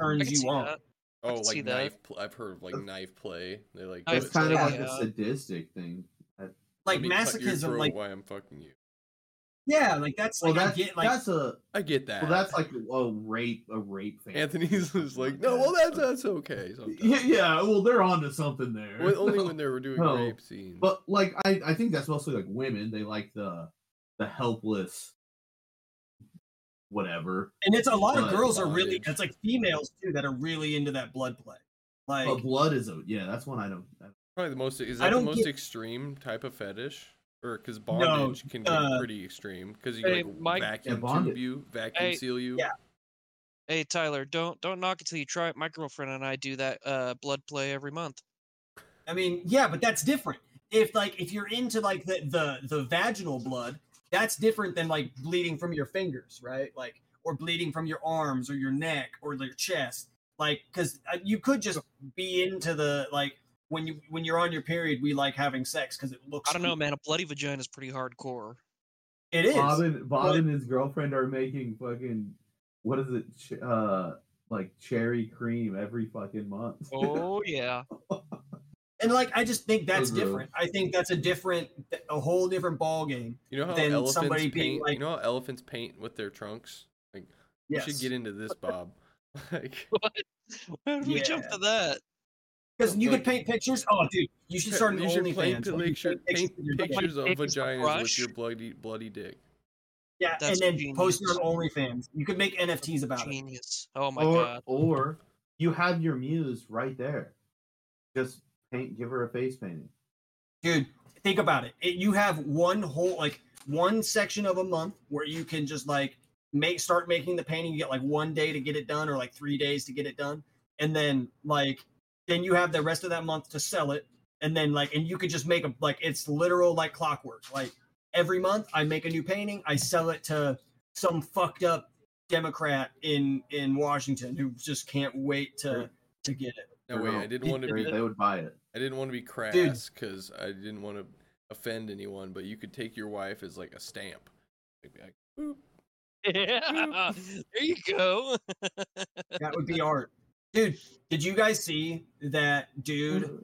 turns you on that. Oh, like knife. Pl- I've heard of like knife play. They like. Oh, I It's put, kind of Yeah. like a sadistic thing. like let me cut your masochism throat like while I'm fucking you. Yeah like that's Well, like I that's get like that's a I get that. well, that's like a rape, a rape fan. Anthony's was [LAUGHS] like, no, well that's that's okay. [LAUGHS] Sometimes. Yeah, yeah, well, they're onto something there. When- only [LAUGHS] when they were doing No. rape scenes. But like, I I think that's mostly like women. They like the the helpless, whatever. and it's a lot of blood girls are really it's like females too that are really into that blood play like But blood is a yeah. That's one I don't. I- Probably the most is that the most get- extreme type of fetish, or because bondage can get uh, pretty extreme because you Hey, can like Mike- vacuum Yeah, tube you, vacuum Hey, seal you. yeah. Hey Tyler, don't don't knock it till you try it. My girlfriend and I do that uh blood play every month. I mean, yeah, but that's different. If like if you're into like the the the vaginal blood, that's different than like bleeding from your fingers, right? Like or bleeding from your arms or your neck or your chest. Like cuz you could just be into the like when you when you're on your period, we like having sex cuz it looks I don't know, man. A bloody vagina is pretty hardcore. It is. Bob and Bob But- and his girlfriend are making fucking what is it? Ch- uh, like cherry cream every fucking month. Oh yeah. [LAUGHS] And like I just think that's gross. different. I think that's a different a whole different ball game. You know how Than elephants somebody being paint. like- you know how elephants paint with their trunks. Like we should get into this, Bob. [LAUGHS] like [LAUGHS] What? Why did we jump to that? Cuz you could paint pictures. Oh dude, you should start an you should OnlyFans. paint, where you picture, paint pictures paint of your dick. pictures of dick is a vaginas with your bloody bloody dick. Yeah, That's and then post it genius. on OnlyFans. You could make NFTs about it. Genius. Oh my or god. or you have your muse right there. Just paint. Give her a face painting. Dude, think about it. it. You have one whole like one section of a month where you can just like make start making the painting. You get like one day to get it done or like three days to get it done. And then like then you have the rest of that month to sell it. And then like and you could just make a like it's literal like clockwork. Like every month I make a new painting, I sell it to some fucked up Democrat in in Washington who just can't wait to to get it. No way I didn't want to They, be they would buy it. I didn't want to be crass because I didn't want to offend anyone, but you could take your wife as like a stamp. Like, be like, boop. Yeah. [LAUGHS] there you go. That would be art. Dude, did you guys see that dude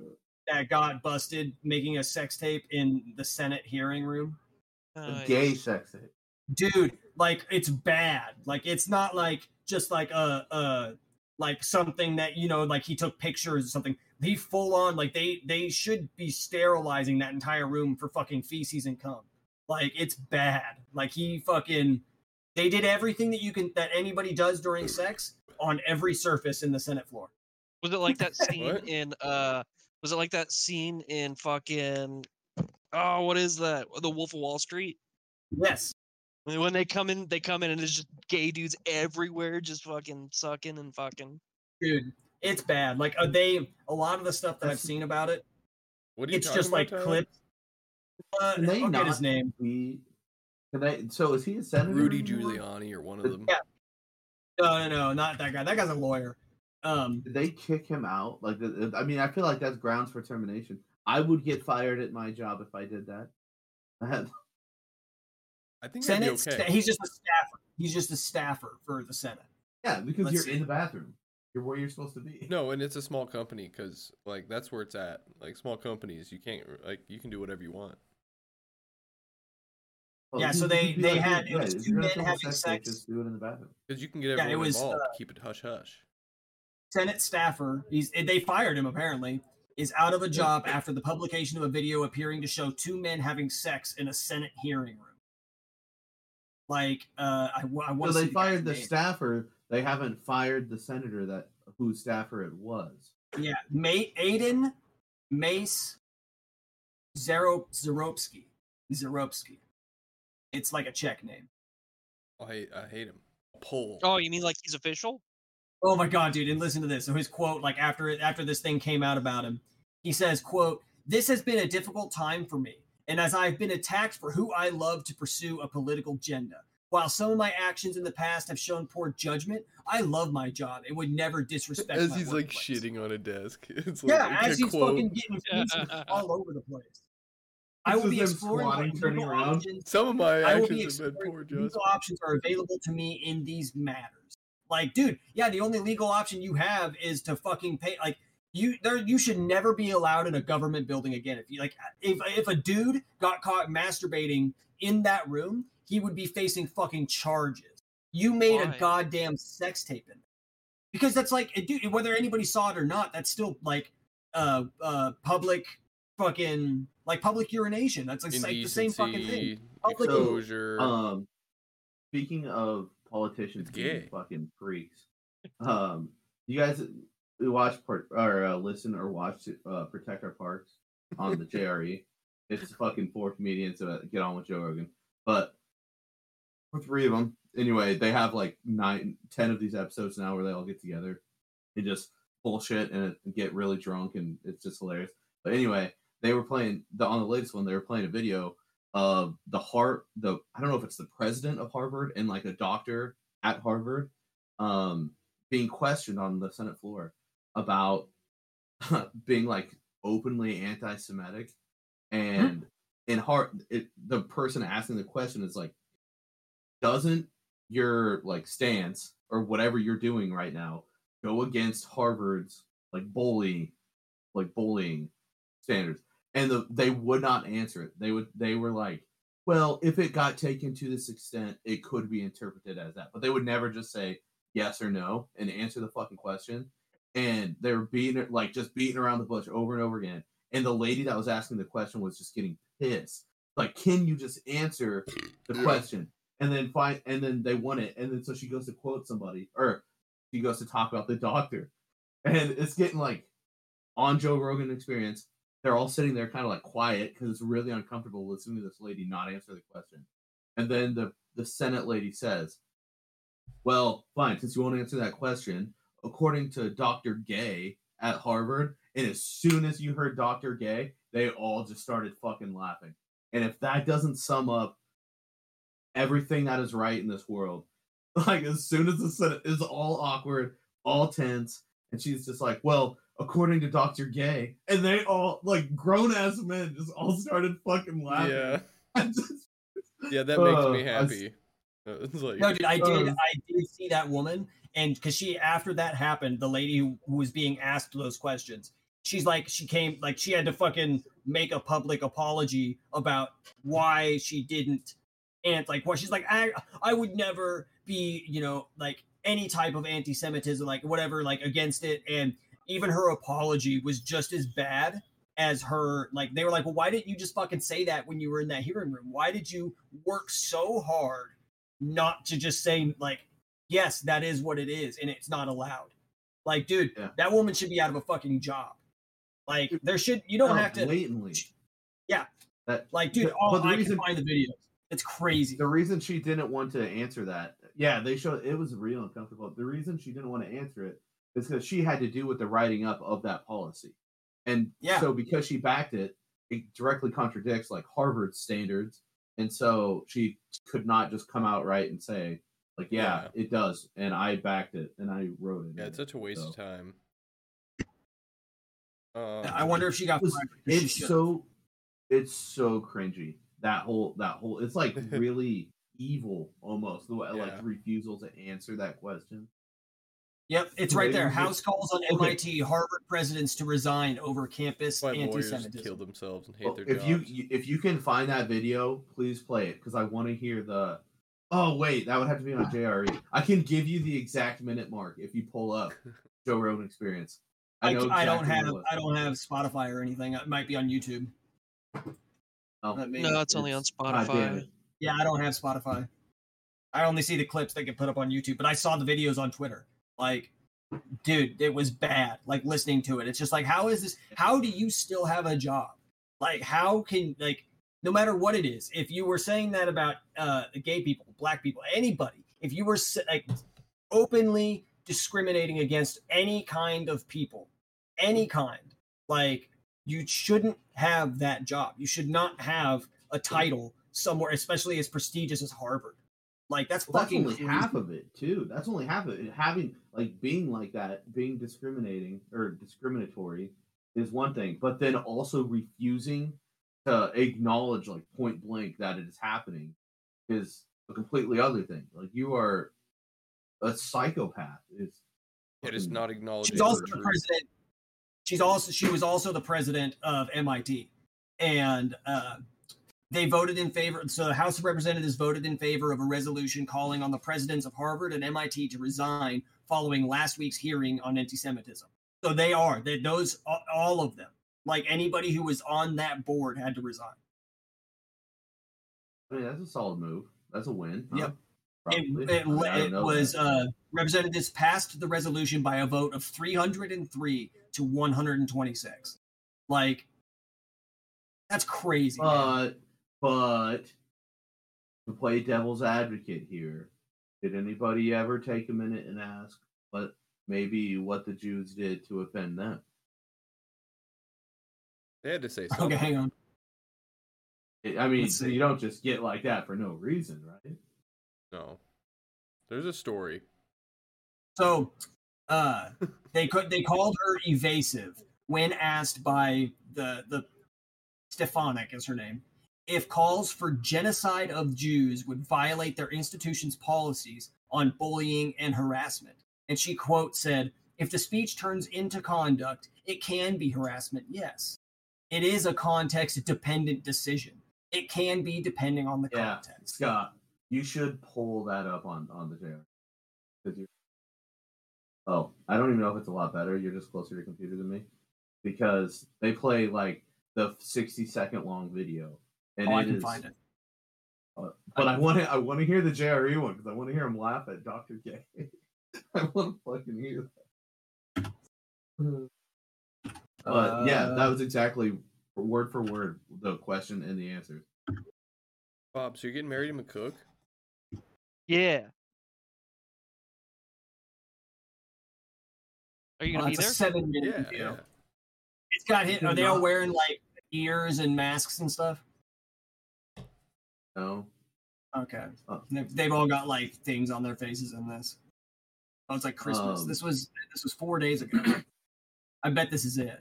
that got busted making a sex tape in the Senate hearing room? A Nice. gay sex tape. Dude, like it's bad. Like it's not like just like a uh like something that you know like he took pictures or something. He full on like they they should be sterilizing that entire room for fucking feces and cum. Like it's bad. Like he fucking they did everything that you can that anybody does during sex on every surface in the Senate floor. Was it like that [LAUGHS] scene in uh was it like that scene in fucking oh what is that? The Wolf of Wall Street? Yes. When when they come in they come in and there's just gay dudes everywhere just fucking sucking and fucking. dude it's bad like uh, they a lot of the stuff that i've seen about it What are you it's just about, like clips uh, Can they i'll get his name Be, can they? So is he a senator? Rudy? Giuliani or one of them. yeah. No, no, no, not that guy. That guy's a lawyer. Um, Did they kick him out? Like, the- the- I mean, I feel like that's grounds for termination. I would get fired at my job if I did that. [LAUGHS] That- I think that'd be Senate. okay. He's just a staffer. He's just a staffer for the Senate. yeah, because Let's you're see. in the bathroom. You're where you're supposed to be. No, and it's a small company because like that's where it's at. Like small companies, you can't like you can do whatever you want. Well, Yeah, so they- they like, had- yeah, it was two men having tape, sex. Just do it in the bathroom. Because you can get Yeah, it was, involved. uh, Keep it hush hush. Senate staffer. He's they fired him apparently. Is out of a job after the publication of a video appearing to show two men having sex in a Senate hearing room. Like, uh, I, wa- I So want they fired the staffer. They haven't fired the senator that whose staffer it was. Yeah, May Aiden Mace Zero Czeropski. Czeropski. It's like a Czech name. Oh, I hate, I hate him. Pull. Oh, you mean like he's official? Oh my god, dude! And listen to this. So his quote, like after after this thing came out about him, he says, "quote This has been a difficult time for me, and as I've been attacked for who I love to pursue a political agenda. While some of my actions in the past have shown poor judgment, I love my job and would never disrespect." As my he's like shitting on a desk. [LAUGHS] It's like Yeah, a as he's quote. fucking getting faces [LAUGHS] all over the place. I will be exploring squatting, turning around. options Some of my I actions have been poor what judgment. legal options are available to me in these matters. Like, dude, yeah, the only legal option you have is to fucking pay. Like, you there, you should never be allowed in a government building again. If you like, if if a dude got caught masturbating in that room, he would be facing fucking charges. You made Why? a goddamn sex tape in there because that's like, dude, whether anybody saw it or not, that's still like, uh, uh, public fucking like public urination. That's like, like the same fucking thing. Indecency, Public- exposure. Um, speaking of politicians It's being gay. fucking freaks, um, you guys watch part or uh, listen or watch uh, Protect Our Parks on the [LAUGHS] JRE. It's fucking four comedians that get on with Joe Rogan, but for three of them, anyway, they have like nine, ten of these episodes now where they all get together and just bullshit and get really drunk, and it's just hilarious. But anyway, they were playing the on the latest one. They were playing a video of the heart the I don't know if it's the president of Harvard and like a doctor at Harvard um being questioned on the Senate floor about [LAUGHS] being like openly anti-Semitic and in heart it, the person asking the question is like doesn't your like stance or whatever you're doing right now go against Harvard's like bully like bullying standards and the, they would not answer it. They would they were like, well, if it got taken to this extent, it could be interpreted as that. But they would never just say yes or no and answer the fucking question. And they were beating like just beating around the bush over and over again. And the lady that was asking the question was just getting pissed. Like, can you just answer the question? And then find and then they won it. And then so she goes to quote somebody or she goes to talk about the doctor. And it's getting like on Joe Rogan experience they're all sitting there kind of like quiet because it's really uncomfortable listening to this lady not answer the question. And then the, the Senate lady says, Well, fine, since you won't answer that question, according to Dr. Gay at Harvard, and as soon as you heard Dr. Gay, they all just started fucking laughing. And if that doesn't sum up everything that is right in this world, [LAUGHS] like as soon as the Senate is all awkward, all tense, and she's just like, Well, according to Dr. Gay, and they all like grown ass men just all started fucking laughing. yeah, [LAUGHS] just- yeah, that makes Uh, me happy. Uh, [LAUGHS] It's like No, dude, I did. Uh, I did see that woman, and because she, after that happened, the lady who, who was being asked those questions, she's like, she came, like, she had to fucking make a public apology about why she didn't, and like, what she's like, I, I would never be, you know, like any type of anti-Semitism, like whatever, like against it, and even her apology was just as bad as her like they were like well why didn't you just fucking say that when you were in that hearing room why did you work so hard not to just say like yes that is what it is and it's not allowed like dude Yeah. that woman should be out of a fucking job like there should you don't Oh, have to blatantly. Yeah. That like dude all but the i reason- can find the videos it's crazy the reason she didn't want to answer that, yeah, they showed it was real uncomfortable. The reason she didn't want to answer it is because she had to do with the writing up of that policy. And Yeah. so because she backed it, it directly contradicts like Harvard standards. And so she could not just come out right and say, Like, yeah, Yeah. it does, and I backed it, and I wrote it. Yeah, it's it, such a waste of time. Um, I wonder if she got It was- fired. 'cause she it's so it's so cringy that whole that whole it's like [LAUGHS] really evil almost the way Yeah. like refusal to answer that question Yep, it's right there. House calls on Okay. MIT Harvard presidents to resign over campus why anti-Semitism. kill themselves and hate Well, their if you jobs. you- if you can find that video please play it because i want to hear the oh wait that would have to be on jre i can give you the exact minute mark if you pull up [LAUGHS] joe rogan experience I, know I don't have. I don't have Spotify or anything. It might be on YouTube. Oh, No, it's only on it's- God damn Spotify. Yeah, I don't have Spotify. I only see the clips that get put up on YouTube, but I saw the videos on Twitter. Like, dude, it was bad. Like listening to it, it's just like, how is this? How do you still have a job? Like, how can like, no matter what it is, if you were saying that about uh, gay people, black people, anybody, if you were like openly discriminating against any kind of people, any kind, like you shouldn't have that job. You should not have a title somewhere, especially as prestigious as Harvard. Like that's Well, that's fucking only half of it too. That's only half of it. Having like being like that, being discriminating or discriminatory is one thing, but then also refusing to acknowledge like point blank that it is happening is a completely other thing. Like you are a psychopath. Is It is not acknowledged. She's also the the truth. president. She's also she was also the president of MIT, and uh, they voted in favor. So the House of Representatives voted in favor of a resolution calling on the presidents of Harvard and MIT to resign following last week's hearing on anti-Semitism. So they are they, those all of them. Like anybody who was on that board had to resign. I mean, that's a solid move. That's a win. huh? Yep. Probably. It, it, I mean, I it was uh, representatives passed the resolution by a vote of 303 to 126. Like, that's crazy. man. But but to play devil's advocate here, did anybody ever take a minute and ask what maybe what the Jews did to offend them? They had to say something. okay, hang on. I- I mean, Let's you don't just get like that for no reason, right? No. There's a story. So, uh, [LAUGHS] they could they called her evasive when asked by the the Stefanik is her name if calls for genocide of Jews would violate their institution's policies on bullying and harassment. And she quote said, "If the speech turns into conduct, it can be harassment. Yes, it is a context dependent decision. It can be depending on the Yeah, context." Scott, you should pull that up on on the you. Oh, I don't even know if it's a lot better. You're just closer to your computer than me, because they play like the 60 second long video, and Oh, I it can is- find it. Uh, but I want to I want to hear the JRE one because I want to hear him laugh at Dr. Gay. [LAUGHS] I want to fucking hear that. But yeah, that Uh, was exactly word for word the question and the answers. Bob, so you're getting married to McCook? Yeah. Are you Uh, gonna be it's a there? seven minute Yeah, yeah. It's got hit. Are they all wearing like ears and masks and stuff? No, Okay. Oh. They've, they've all got like things on their faces in this. Oh, it's like Christmas. Um, this was this was four days ago. I bet this is it.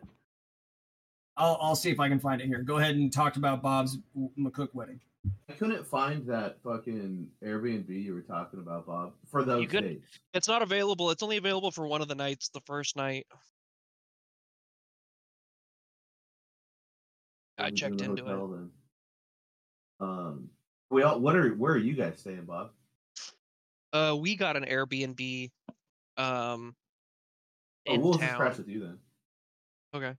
I'll I'll see if I can find it here. Go ahead and talk about Bob's McCook wedding. I couldn't find that fucking Airbnb you were talking about, Bob, for those couldn't- dates. It's not available. It's only available for one of the nights. The first night. I It checked in the into it. Then. Um, we all. What are? Where are you guys staying, Bob? Uh, we got an Airbnb. Um. Oh, In we'll just town. crash with you then. Okay.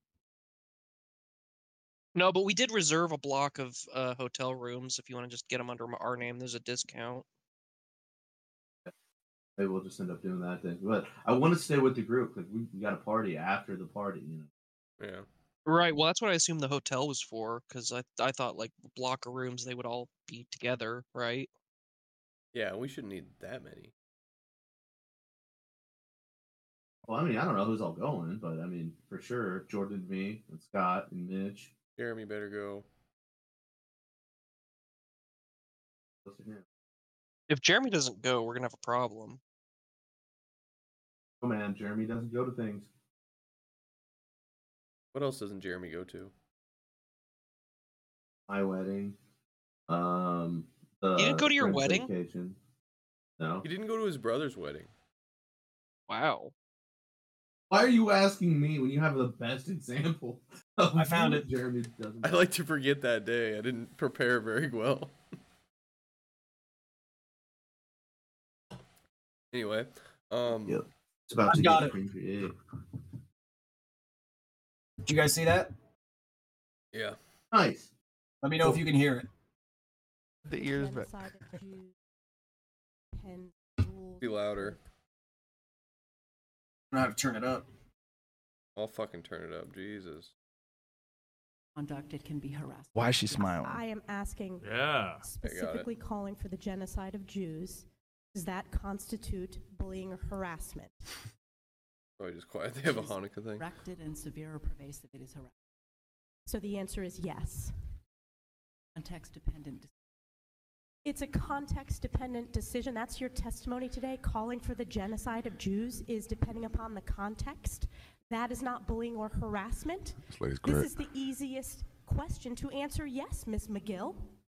No, but we did reserve a block of uh, hotel rooms. If you want to just get them under our name, there's a discount. Maybe we'll just end up doing that thing. But I want to stay with the group because we, we got a party after the party. You know. Yeah. Right. Well, that's what I assumed the hotel was for, because I I thought like a block of rooms they would all be together, right? Yeah, we shouldn't need that many. Well, I mean, I don't know who's all going, but I mean, for sure, Jordan, me, and Scott, and Mitch. Jeremy better go. Those are him. If Jeremy doesn't go, we're gonna have a problem. Oh man, Jeremy doesn't go to things. What else doesn't Jeremy go to? My wedding. Um, the didn't go to your wedding? Vacation. No. He didn't go to his brother's wedding. Wow. Why are you asking me when you have the best [LAUGHS] example? of I found it. Jeremy doesn't. I like to forget that day. I didn't prepare very well. [LAUGHS] anyway, um, Yep. It's about I've to got get it. cringy. Did you guys see that? yeah. Nice. Let me know if you can hear it. The ears back. genocide of Jews, Penn rules Be louder. I don't have to turn it up. I'll fucking turn it up. Jesus. conduct, it can be harassed. Why is she smiling? I am asking Yeah. specifically calling for the genocide of Jews. Does that constitute bullying or harassment? Probably just quiet. [LAUGHS] They have a Hanukkah thing. Directed and severe or pervasive, it is harassment. So the answer is yes. Context dependent. It's a context dependent decision. That's your testimony today. Calling for the genocide of Jews is depending upon the context. That is not bullying or harassment. This lady's This is the easiest question to answer yes, Ms. Magill.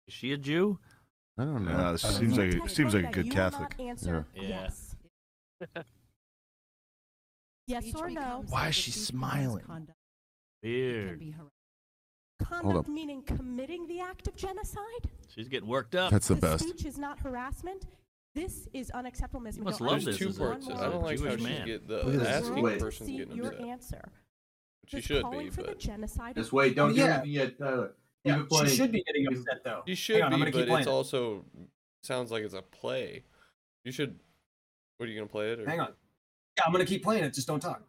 Is she a Jew? I don't know. Yeah, this This seems like a, seems like a good you will Catholic. not answer Yeah. yes. [LAUGHS] yes or no? Why is she smiling? conduct, it can Weird. be harassment. Conduct meaning committing the act of genocide? She's getting worked up. That's the best. speech is not harassment. This is unacceptable, Ms. You must Magill. love There's this two as parts. I don't more like how Jewish she get the Look at this. asking Wait. person see getting your upset. answer. She Does should calling be, for the genocide Just wait. Don't give uh, yeah. it yet, Tyler. Yeah, it playing. she should be getting upset though. she should on, be, but it's it. also sounds like it's a play. You should. What are you gonna play it? Or? Hang on. Yeah, I'm gonna keep playing it. Just don't talk.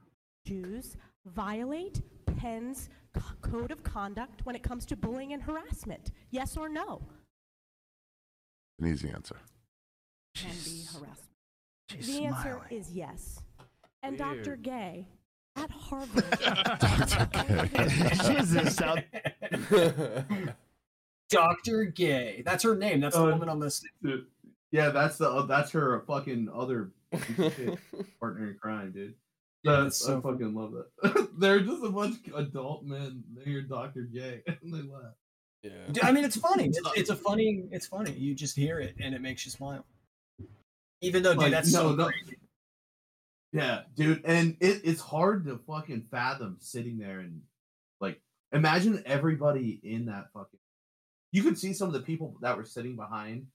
Jews violate Penn's c- code of conduct when it comes to bullying and harassment? Yes or no? An easy answer. Can be harassment. She's the answer smiling. is yes. And Dr. Gay at Harvard. Dr. Jesus, how- Dr. Gay. That's her name. That's the Oh. woman on this. Dude, Yeah, that's the uh, that's her fucking other piece of shit [LAUGHS] partner in crime, dude. Yeah, That's, that's so I fucking love that. [LAUGHS] They're just a bunch of adult men. They're Dr. Gay, and they laugh. yeah. I mean, it's funny. It's, it's a [LAUGHS] funny. It's funny. You just hear it and it makes you smile. Even though, dude, Like, that's no, so no. crazy. Yeah, dude, and it, it's hard to fucking fathom sitting there and like imagine everybody in that fucking. You could see some of the people that were sitting behind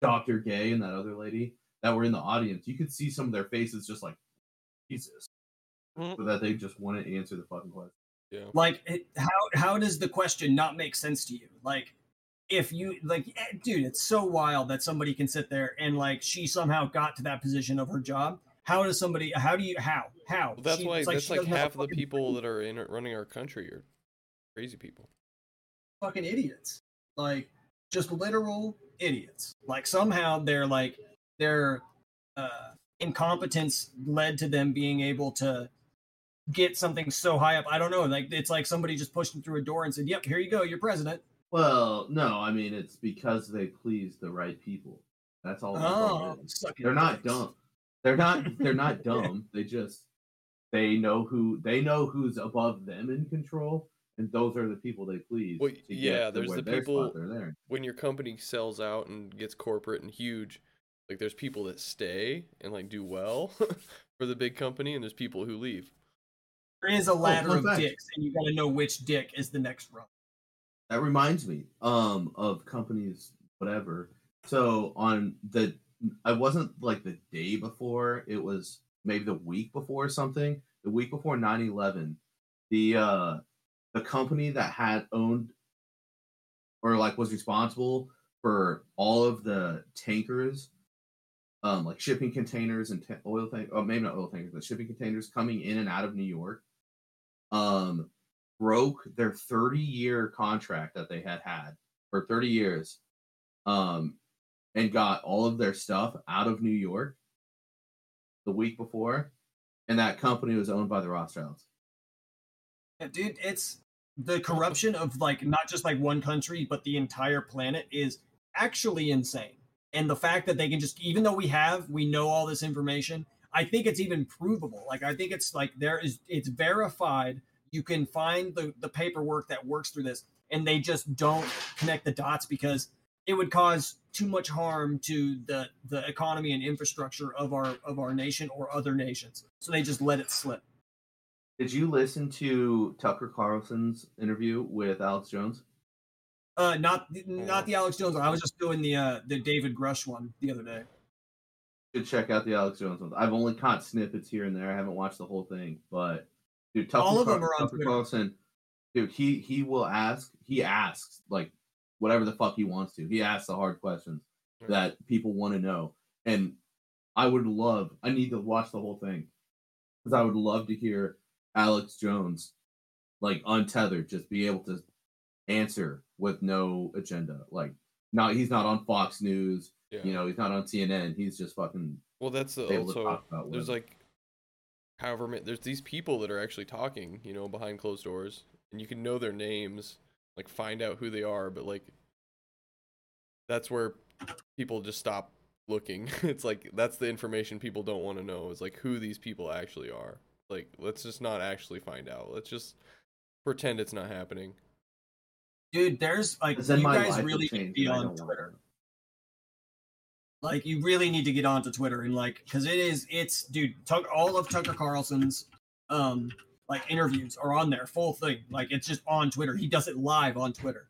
Doctor Gay and that other lady that were in the audience. You could see some of their faces just like Jesus, Mhm. so that they just want to answer the fucking question. Yeah. Like, it, how how does the question not make sense to you? Like, if you like, eh, dude, it's so wild that somebody can sit there and like she somehow got to that position of her job. How does somebody? How do you? How? How? Well, that's She- why it's that's she like doesn't have a half of the people brain. that are in running our country are crazy people. fucking idiots. Like just literal idiots. Like somehow they're like their uh, incompetence led to them being able to get something so high up. I don't know. Like it's like somebody just pushed them through a door and said, "Yep, here you go, you're president." Well, no, I mean it's because they please the right people. That's all. Oh, it is. suck it, they're not dicks. dumb. They're not. They're not [LAUGHS] dumb. They just they know who they know who's above them in control, and those are the people they please. Well, to get yeah, to there's where the people- spot they're there. When your company sells out and gets corporate and huge, like there's people that stay and like do well [LAUGHS] for the big company, and there's people who leave. There is a ladder fun of fact. dicks, and you got to know which dick is the next rung. That reminds me um of companies whatever. So on the I wasn't like the day before, it was maybe the week before or something. The week before 9/11, the uh the company that had owned or like was responsible for all of the tankers um like shipping containers and ta- oil tank oh maybe not oil tankers but shipping containers coming in and out of New York um broke their 30 year contract that they had had for 30 years um and got all of their stuff out of New York the week before and that company was owned by the Rothschilds. Yeah, dude, it's the corruption of like not just like one country, but the entire planet is actually insane. And the fact that they can just, even though we have, we know all this information, I think it's even provable. Like, I think it's like there is, it's verified. You can find the, the paperwork that works through this, and they just don't connect the dots because it would cause too much harm to the the economy and infrastructure of our of our nation or other nations. So they just let it slip. Did you listen to Tucker Carlson's interview with Alex Jones? Uh, not not the Alex Jones one. I was just doing the uh the David Grusch one the other day. Should check out the Alex Jones one. I've only caught snippets here and there. I haven't watched the whole thing, but dude, Tucker, All of them are on Tucker Twitter. Carlson, dude, he he will ask. He asks like whatever the fuck he wants to. He asks the hard questions Right. that people want to know, and I would love. I need to watch the whole thing because I would love to hear Alex Jones like untethered, just be able to answer with no agenda. Like, not he's not on Fox News. Yeah. You know, he's not on CNN. He's just fucking Well, that's the, also talk about there's like, however, there's these people that are actually talking, you know, behind closed doors, and you can know their names, like find out who they are, but like, that's where people just stop looking. [LAUGHS] it's like that's the information people don't want to know is like who these people actually are. Like, let's just not actually find out. Let's just pretend it's not happening. Dude, there's like you guys really need to be on Twitter. Like you really need to get onto Twitter and like because it is it's dude Tuck, all of Tucker Carlson's um like interviews are on there full thing. Like it's just on Twitter. He does it live on Twitter.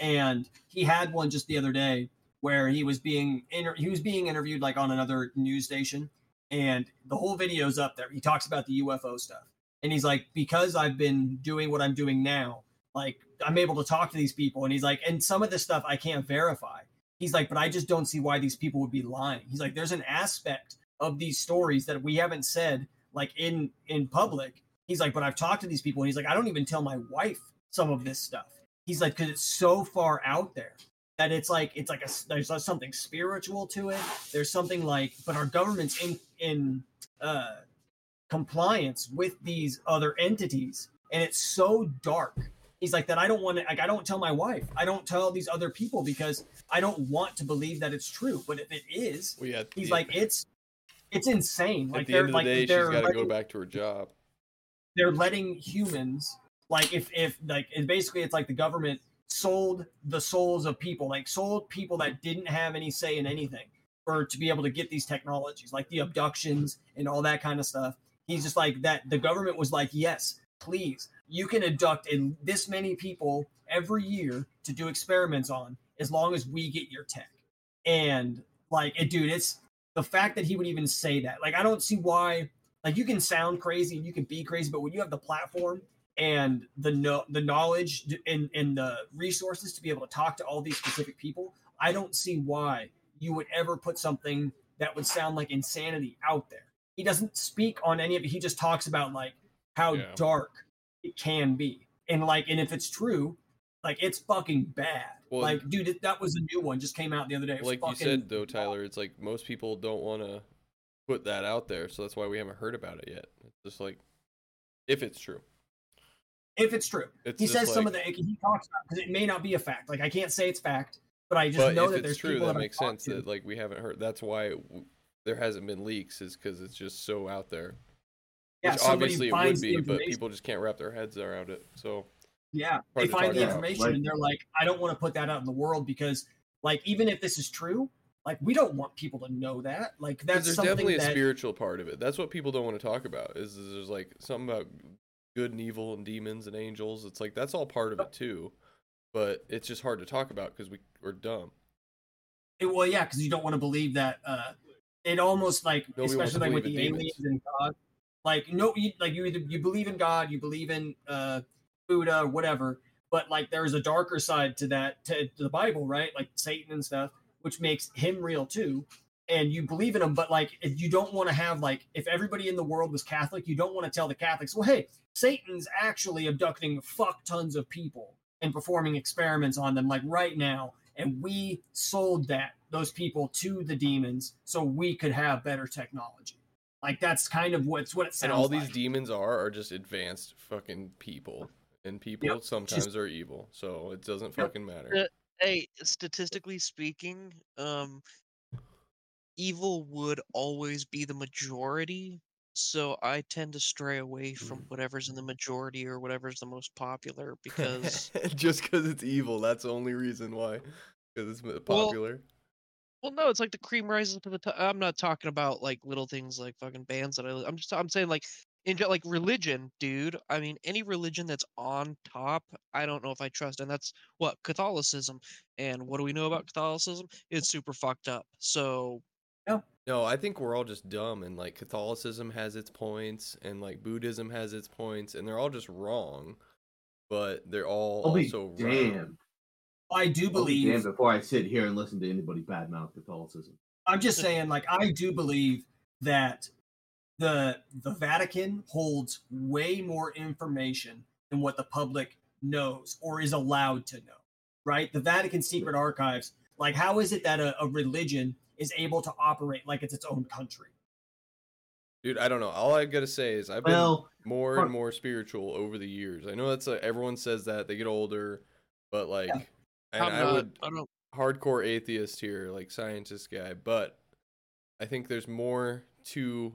And he had one just the other day where he was being inter- he was being interviewed like on another news station. And the whole video's up there. He talks about the UFO stuff. And he's like because I've been doing what I'm doing now like I'm able to talk to these people and he's like and some of this stuff I can't verify. He's like but i just don't see why these people would be lying. He's like there's an aspect of these stories that we haven't said like in in public. He's like but i've talked to these people and he's like i don't even tell my wife some of this stuff. He's like because it's so far out there that it's like it's like a there's something spiritual to it. There's something like but our government's in in uh compliance with these other entities and it's so dark he's like that i don't want to like i don't tell my wife. I don't tell these other people because i don't want to believe that it's true. But if it is We had he's the- like it's it's insane. At like the they're end of the like day, she's got to go back to her job. they're letting humans like if if like it basically it's like the government sold the souls of people like sold people that didn't have any say in anything or to be able to get these technologies like the abductions and all that kind of stuff. He's just like that the government was like yes please you can abduct in this many people every year to do experiments on as long as we get your tech. And like it dude it's the fact that he would even say that. Like i don't see why like you can sound crazy and you can be crazy but when you have the platform and the no, the knowledge and, and the resources to be able to talk to all these specific people i don't see why you would ever put something that would sound like insanity out there. He doesn't speak on any of it. He just talks about like how Yeah. dark it can be. And like and if it's true like it's fucking bad. Well, like dude it, that was a new one just came out the other day. Like you said though tyler it's like most people don't want to put that out there so that's why we haven't heard about it yet. It's just like if it's true. If it's true. It's he says some of the he talks about because it may not be a fact. Like i can't say it's fact but i just but know if that it's there's true people that that, makes sense to. that like we haven't heard that's why w- there hasn't been leaks is because it's just so out there yeah, which somebody obviously it would be but people just can't wrap their heads around it so Yeah, they find the information Like- and they're like, I don't want to put that out in the world because, like, even if this is true, like, we don't want people to know that. Like that's there's something definitely a that spiritual part of it. That's what people don't want to talk about is, is there's like something about good and evil and demons and angels. It's like that's all part of it too but it's just hard to talk about because we we're dumb. It, well, yeah, because you don't want to believe that. uh It almost like, Nobody especially like with the believe in aliens and God, like no, you, like you either you believe in God, you believe in uh Buddha, or whatever. But like, there's a darker side to that to, to the Bible, right? Like Satan and stuff, which makes him real too. And you believe in him, but like, if you don't want to have like, if everybody in the world was Catholic, you don't want to tell the Catholics, well, hey, Satan's actually abducting fuck tons of people and performing experiments on them, like right now. And we sold that those people to the demons so we could have better technology. Like that's kind of what's what it sounds and all these like. demons are are just advanced fucking people and people Yep, sometimes are evil so it doesn't Yep. fucking matter Uh, hey, statistically speaking, um, evil would always be the majority. So I tend to stray away from whatever's in the majority or whatever's the most popular because [LAUGHS] just because it's evil, that's the only reason why. Because it's m- Well, popular. Well, no, it's like the cream rises to the top. I'm not talking about like little things like fucking bands that I. I'm just. I'm saying like, in like religion, dude. I mean, any religion that's on top, I don't know if I trust, and that's what Catholicism. And what do we know about Catholicism? It's super fucked up. So No, No, I think we're all just dumb, and like Catholicism has its points, and like Buddhism has its points, and they're all just wrong, but they're all I'll be also right. damned. I do believe damned before I sit here and listen to anybody badmouth Catholicism. I'm just [LAUGHS] saying, like, I do believe that the the Vatican holds way more information than what the public knows or is allowed to know. Right? The Vatican secret archives, like, how is it that a, a religion is able to operate like it's its own country? Dude, I don't know. All I gotta say is I've been more and more spiritual over the years. I know that's like, everyone says that they get older, but like, and I'm I not. would I don't. hardcore atheist here, like scientist guy, but I think there's more to.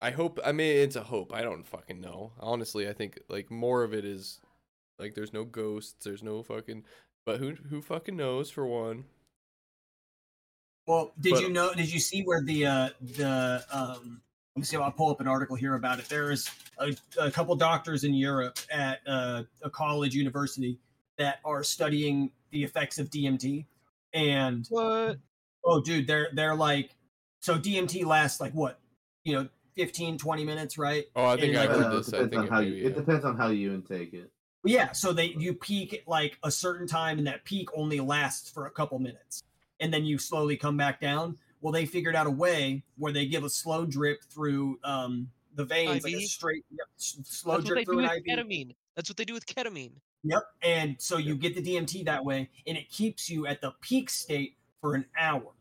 I hope. I mean, it's a hope. I don't fucking know. Honestly, I think like more of it is like there's no ghosts. There's no fucking. But who who fucking knows? For one, Well, did But- you know? Did you see where the uh, the um, let me see. I'll pull up an article here about it. There is a, a couple doctors in Europe at uh, a college university that are studying the effects of DMT, and What? oh, dude, they're they're like, so DMT lasts like what, you know, 15, 20 minutes, right? oh, I think And, I like, heard Uh, it this. I depends think on it how you. maybe, It depends on how you intake it. Yeah, so they you peak at like a certain time, and that peak only lasts for a couple minutes, and then you slowly come back down. Well, they figured out a way where they give a slow drip through um, the veins, like a straight yep, slow That's what they drip do through with an IV. ketamine. That's what they do with ketamine. Yep, and so you get the DMT that way, and it keeps you at the peak state for an hour.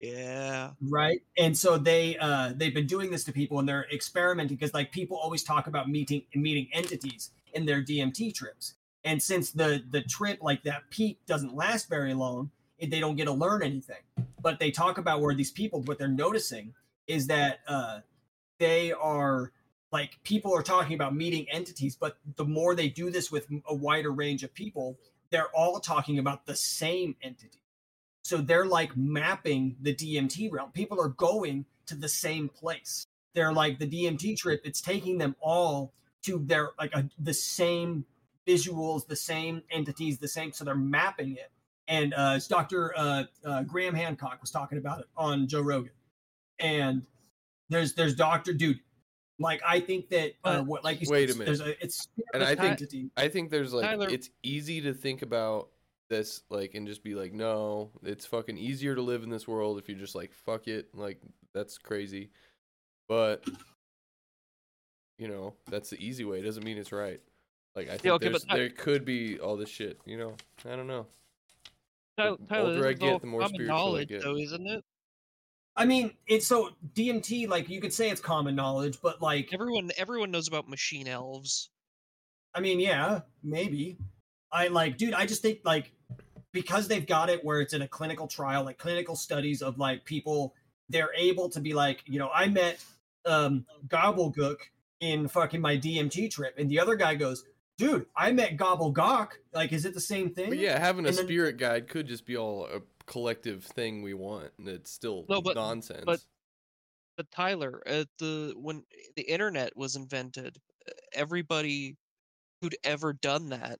Yeah. right? And so they uh they've been doing this to people and they're experimenting because like people always talk about meeting meeting entities in their dmt trips. And since the the trip like that peak doesn't last very long they don't get to learn anything. But they talk about where these people what they're noticing is that uh they are like people are talking about meeting entities but the more they do this with a wider range of people they're all talking about the same entity so they're like mapping the DMT realm. People are going to the same place. They're like the DMT trip. It's taking them all to their like a, the same visuals, the same entities, the same. So they're mapping it. And uh, Dr. Uh, uh, Graham Hancock was talking about it on Joe Rogan. And there's there's Doctor Dude. Like I think that uh, what like you Wait a minute. There's a it's And I think. I think there's like Tyler- it's easy to think about this like and just be like, no, it's fucking easier to live in this world if you just like fuck it, like that's crazy. But you know, that's the easy way. It doesn't mean it's right. Like I think okay, there's, but Ty- there could be all this shit. You know, I don't know. Tyler, The older this I get, the more common spiritual I get. though, isn't it? I mean, it's so DMT. Like you could say it's common knowledge, but like Everyone, everyone knows about machine elves. I mean, yeah, maybe. I like, dude, I just think like because they've got it where it's in a clinical trial, like clinical studies of like people, they're able to be like, you know, I met um Gobblegook in fucking my DMT trip, and the other guy goes, dude, I met Gobblegock. Like, is it the same thing? But yeah, having a And then- spirit guide could just be all a collective thing we want, and it's still No, but- nonsense. but But Tyler, at the when the internet was invented, uh, everybody who'd ever done that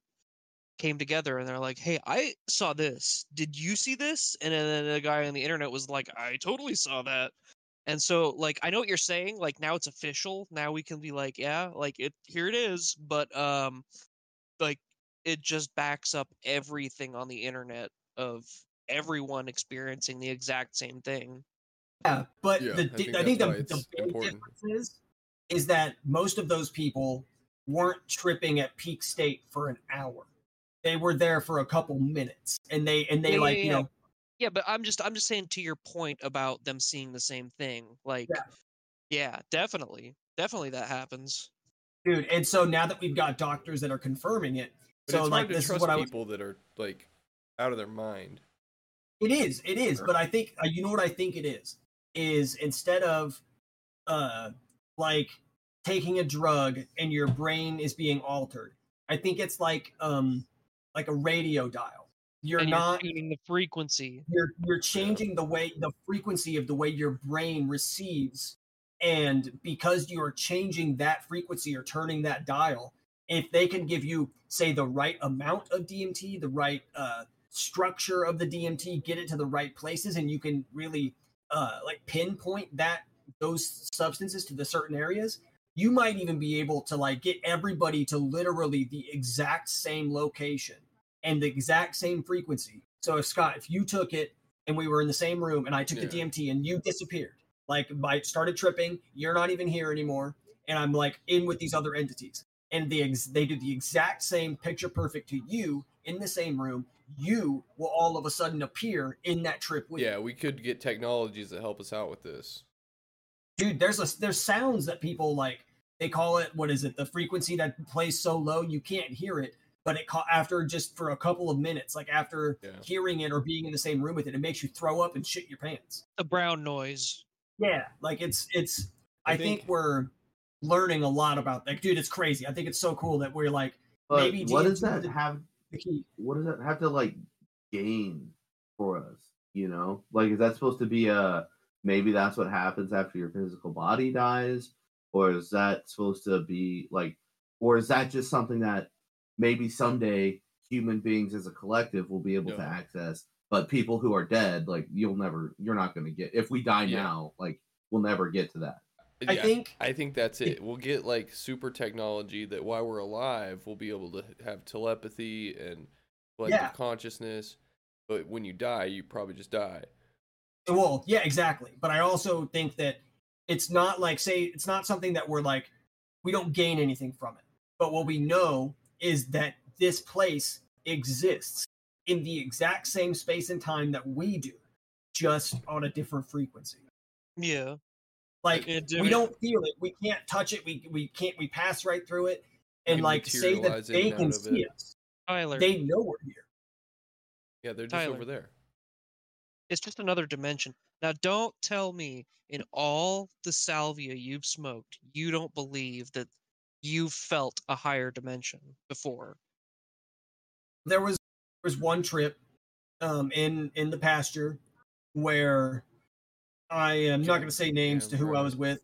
came together and they're like, "Hey, I saw this. Did you see this?" And then the guy on the internet was like, "I totally saw that." And so, like, I know what you're saying. Like, now it's official. Now we can be like, "Yeah, like it. Here it is." But um, like, it just backs up everything on the internet of everyone experiencing the exact same thing. Yeah, but Yeah, the, I think I think, the, the big important. difference is, is that most of those people weren't tripping at peak state for an hour. They were there for a couple minutes, and they and they Yeah, like yeah, you yeah. know Yeah, but I'm just I'm just saying to your point about them seeing the same thing. Like Yeah. yeah, definitely. Definitely that happens. dude. And so now that we've got doctors that are confirming it, But so it's like hard to this is trust what I was. people that are like out of their mind. It is, it is, but I think uh, you know what I think it is. is instead of uh like taking a drug and your brain is being altered. I think it's like um like a radio dial. You're and not you're tuning the frequency. you're you're changing the way the frequency of the way your brain receives and because you're changing that frequency or turning that dial if they can give you say the right amount of dmt the right uh, structure of the dmt get it to the right places and you can really uh, like pinpoint that those substances to the certain areas you might even be able to like get everybody to literally the exact same location and the exact same frequency so if scott if you took it and we were in the same room and I took the DMT and you disappeared. Like I started tripping, you're not even here anymore, and I'm like in with these other entities. And the ex- they do the exact same picture perfect to you in the same room. You will all of a sudden appear in that trip with Yeah, we could get technologies that help us out with this. dude. There's a there's sounds that people like. They call it what is it? The frequency that plays so low you can't hear it, but it ca- after just for a couple of minutes, like after Yeah. hearing it or being in the same room with it, it makes you throw up and shit your pants. The brown noise. Yeah, like it's it's. I, I think, think- we're learning a lot about that, dude. It's crazy. I think it's so cool that we're like But Maybe what does that have? Key. What does that have to like gain for us? You know, like is that supposed to be a maybe that's what happens after your physical body dies, or is that supposed to be like, or is that just something that maybe someday human beings as a collective will be able to access, but people who are dead, like you'll never, you're not going to get. If we die Yeah. now, like we'll never get to that. I Yeah, think I think that's it. We'll get like super technology that while we're alive, we'll be able to have telepathy and collective Yeah. consciousness. But when you die, you probably just die. Well, yeah, exactly. But I also think that it's not like say it's not something that we're like we don't gain anything from it. But what we know is that this place exists in the exact same space and time that we do, just on a different frequency. Yeah. Like It- we it- don't feel it, we can't touch it, we we can't we pass right through it, and can like say that they can see it. us, Tyler. they know we're here. Yeah, they're just Tyler. over there. It's just another dimension. Now, don't tell me in all the salvia you've smoked, you don't believe that you've felt a higher dimension before. there was there was one trip um in in the pasture where I am not going to say names to who I was with,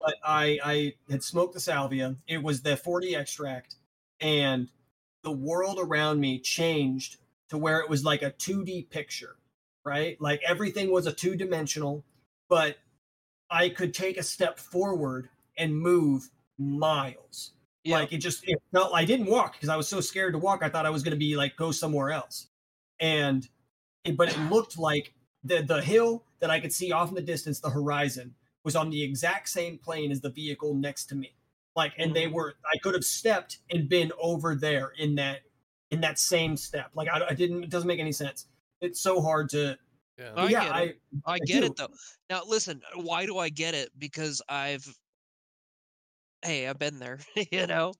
but I I had smoked the salvia. It was the 40 extract, and the world around me changed to where it was like a 2D picture, right? Like everything was a two dimensional, but I could take a step forward and move miles. Yeah. Like it just it felt I didn't walk because I was so scared to walk. I thought I was going to be like go somewhere else, and it, but it looked like the the hill that I could see off in the distance, the horizon, was on the exact same plane as the vehicle next to me. Like, and they mm-hmm. were I could have stepped and been over there in that in that same step. Like I, I didn't. It doesn't make any sense. It's so hard to. Yeah. I yeah, get I it. I I get do. it though. Now listen, why do I get it? Because I've hey, I've been there, [LAUGHS] you know?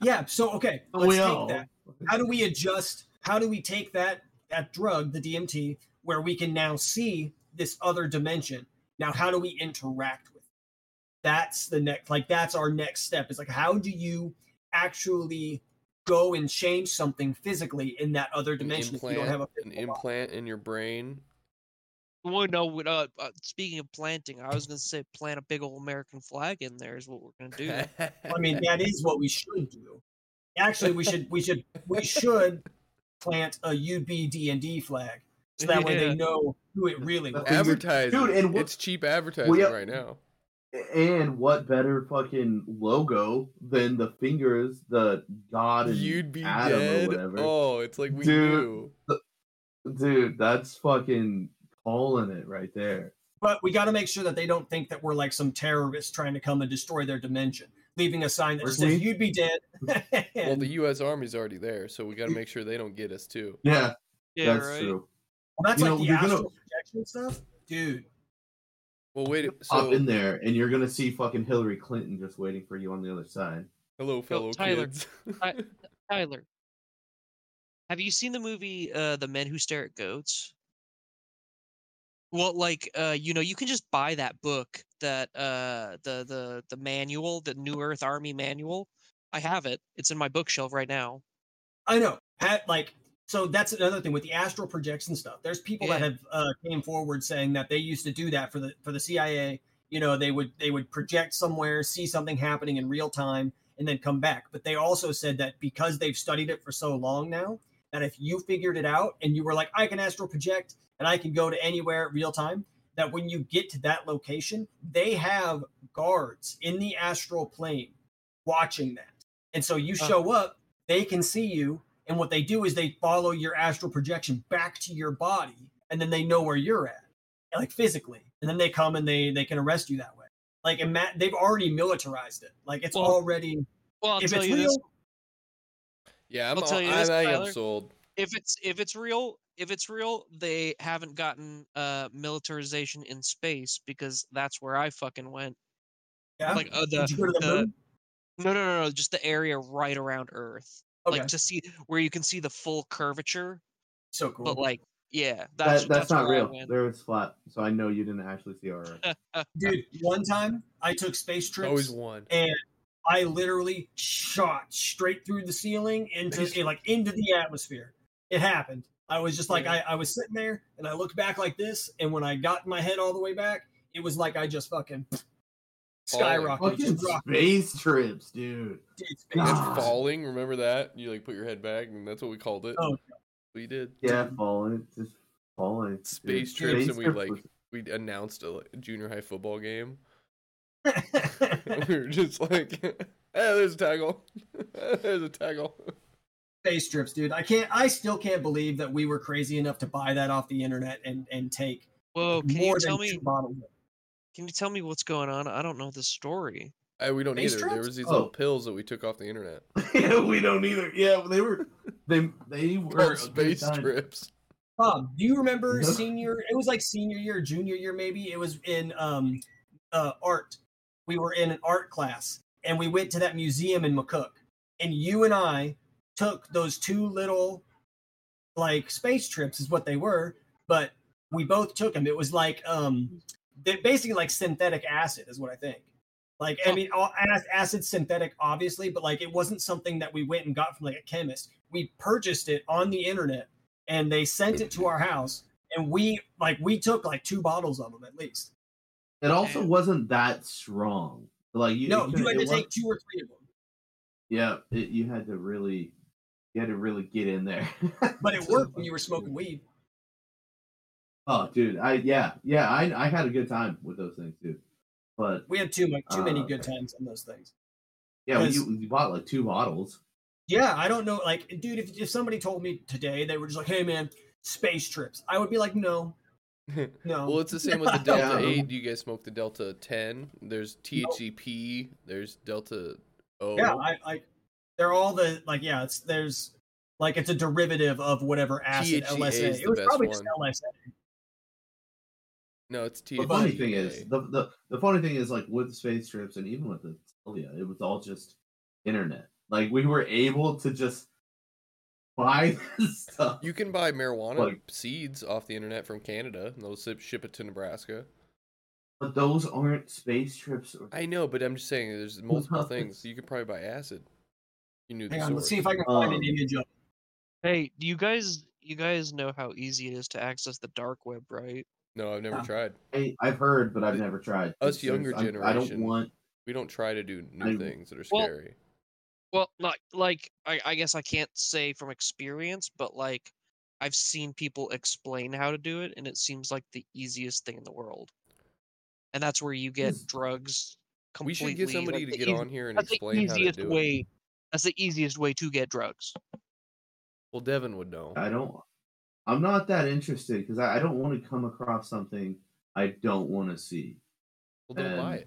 yeah. So okay, let's we take all. that. how do we adjust how do we take that that drug the dmt where we can now see this other dimension now how do we interact with it? that's the next like that's our next step is like how do you actually go and change something physically in that other An dimension if you don't have a an physical body? implant in your brain. Well, no, uh, uh, speaking of planting, I was gonna say plant a big old American flag in there is what we're gonna do. [LAUGHS] i mean that is what we should do actually we should we should we should [LAUGHS] plant a ubd&d flag so that way they know who it really was advertising. Dude, and what- it's cheap advertising we- right now. And what better fucking logo than the fingers, the God and You'd be Adam dead. or whatever? Oh, it's like we Dude. knew. Dude, that's fucking calling it right there. But we got to make sure that they don't think that we're like some terrorists trying to come and destroy their dimension, leaving a sign that just says Personally- "You'd be dead." Well, the [LAUGHS] U.S. Army's already there, so we got to make sure they don't get us too. Yeah, Yeah, that's right. true. Well, that's you like know, the you're gonna- projection stuff, dude. Well, wait. Hop So, in there, and you're gonna see fucking Hillary Clinton just waiting for you on the other side. hello, fellow Tyler, kids. [LAUGHS] I- Tyler, have you seen the movie uh, "The Men Who Stare at Goats"? Well, like uh, you know, you can just buy that book, that uh, the the the manual, the New Earth Army manual. I have it. It's in my bookshelf right now. I know. Had like so that's another thing with the astral projection stuff. There's people that have uh, came forward saying that they used to do that for the for the CIA. You know, they would they would project somewhere, see something happening in real time, and then come back. But they also said that because they've studied it for so long now, that if you figured it out and you were like, I can astral project and I can go to anywhere at real time, that when you get to that location, they have guards in the astral plane watching that. And so you show up, they can see you, and what they do is they follow your astral projection back to your body, and then they know where you're at, like physically, and then they come and they they can arrest you that way. Like, and Matt, they've already militarized it. Like, it's Well, already. Well, I'll if tell it's you real, this: Yeah, I'm, I'll tell you I, this, I am Tyler. sold. if it's if it's real, if it's real, they haven't gotten uh militarization in space because that's where I fucking went. yeah. Like uh, the, Did you go to the, the moon? no no no no just the area right around Earth, Okay, like to see where you can see the full curvature. so cool. But like, yeah, That, that's that's, not where I real. went. There it's flat, so I know you didn't actually see our Earth. [LAUGHS] dude, one time I took space trips. Always one. and I literally shot straight through the ceiling into eh, like into the atmosphere. It happened. I was just like I, I was sitting there and I looked back like this, and when I got my head all the way back, it was like I just fucking skyrocketed. Fucking Just rocked. space trips, dude. Dude, space And falling, remember that? You like put your head back, and that's what we called it. Oh. we did. Yeah, falling, just falling. dude. Space trips, and we trips like was- we announced a like, junior high football game. [LAUGHS] [LAUGHS] we were just like, [LAUGHS] "Hey, there's a tackle. there's a tackle." space trips, dude. I can't. I still can't believe that we were crazy enough to buy that off the internet and and take Whoa, can more you than tell two me? bottles. Can you tell me what's going on? I don't know the story. I, we don't Space either. There was these Oh. little pills that we took off the internet. [LAUGHS] yeah, we don't either. Yeah, they were. They they [LAUGHS] were Called a good space trips. Bob, do you remember senior? It was like senior year, junior year, maybe. It was in um, uh, art. We were in an art class, and we went to that museum in McCook. And you and I took those two little, like space trips, is what they were. But we both took them. It was like um, they basically like synthetic acid, is what I think. Like I mean, all, acid synthetic, obviously, but like it wasn't something that we went and got from like a chemist. We purchased it on the internet and they sent it to our house and we like we took like two bottles of them at least It also Damn. wasn't that strong. Like you, no it you had to it wa- take two or three of them Yeah, it, you had to really, you had to really get in there. but [LAUGHS] it worked when you were smoking weed Oh, dude, I yeah, yeah, I I had a good time with those things too. But we had too much too many Uh, good times on those things yeah, when 'Cause- you, you bought like two bottles. yeah i don't know like dude if, if somebody told me today they were just like hey man space trips i would be like no [LAUGHS] no Well, it's the same with the [LAUGHS] Delta Yeah. 8. Do you guys smoke the Delta 10? There's THCP. There's Delta O. yeah i i they're all the like yeah it's there's like it's a derivative of whatever acid THCA lsa is it was best probably one. just lsa no, it's The funny thing is, the, the the funny thing is, like with space trips and even with the salvia, it was all just internet. Like we were able to just buy [LAUGHS] this stuff. you can buy marijuana Like- seeds off the internet from Canada, and they'll ship, ship it to Nebraska. But those aren't space trips. Or, I know, but I'm just saying there's multiple things. You could probably buy acid. You knew the hang on let's see if i can find an Um, image of Hey, do you guys you guys know how easy it is to access the dark web, right? No, I've never Yeah. tried. I, I've heard, but I've never tried. Us It's- younger I'm- I don't want. We don't try to do new I- things that are scary. Well, like like I, I guess I can't say from experience, but like I've seen people explain how to do it, and it seems like the easiest thing in the world. And that's where you get Yes. drugs we completely. should get somebody like, to get easy- on here and That's the explain how to do way. it. That's the easiest way to get drugs. Well, Devin would know. I don't. I'm not that interested because I, I don't want to come across something I don't want to see. Well, don't buy and-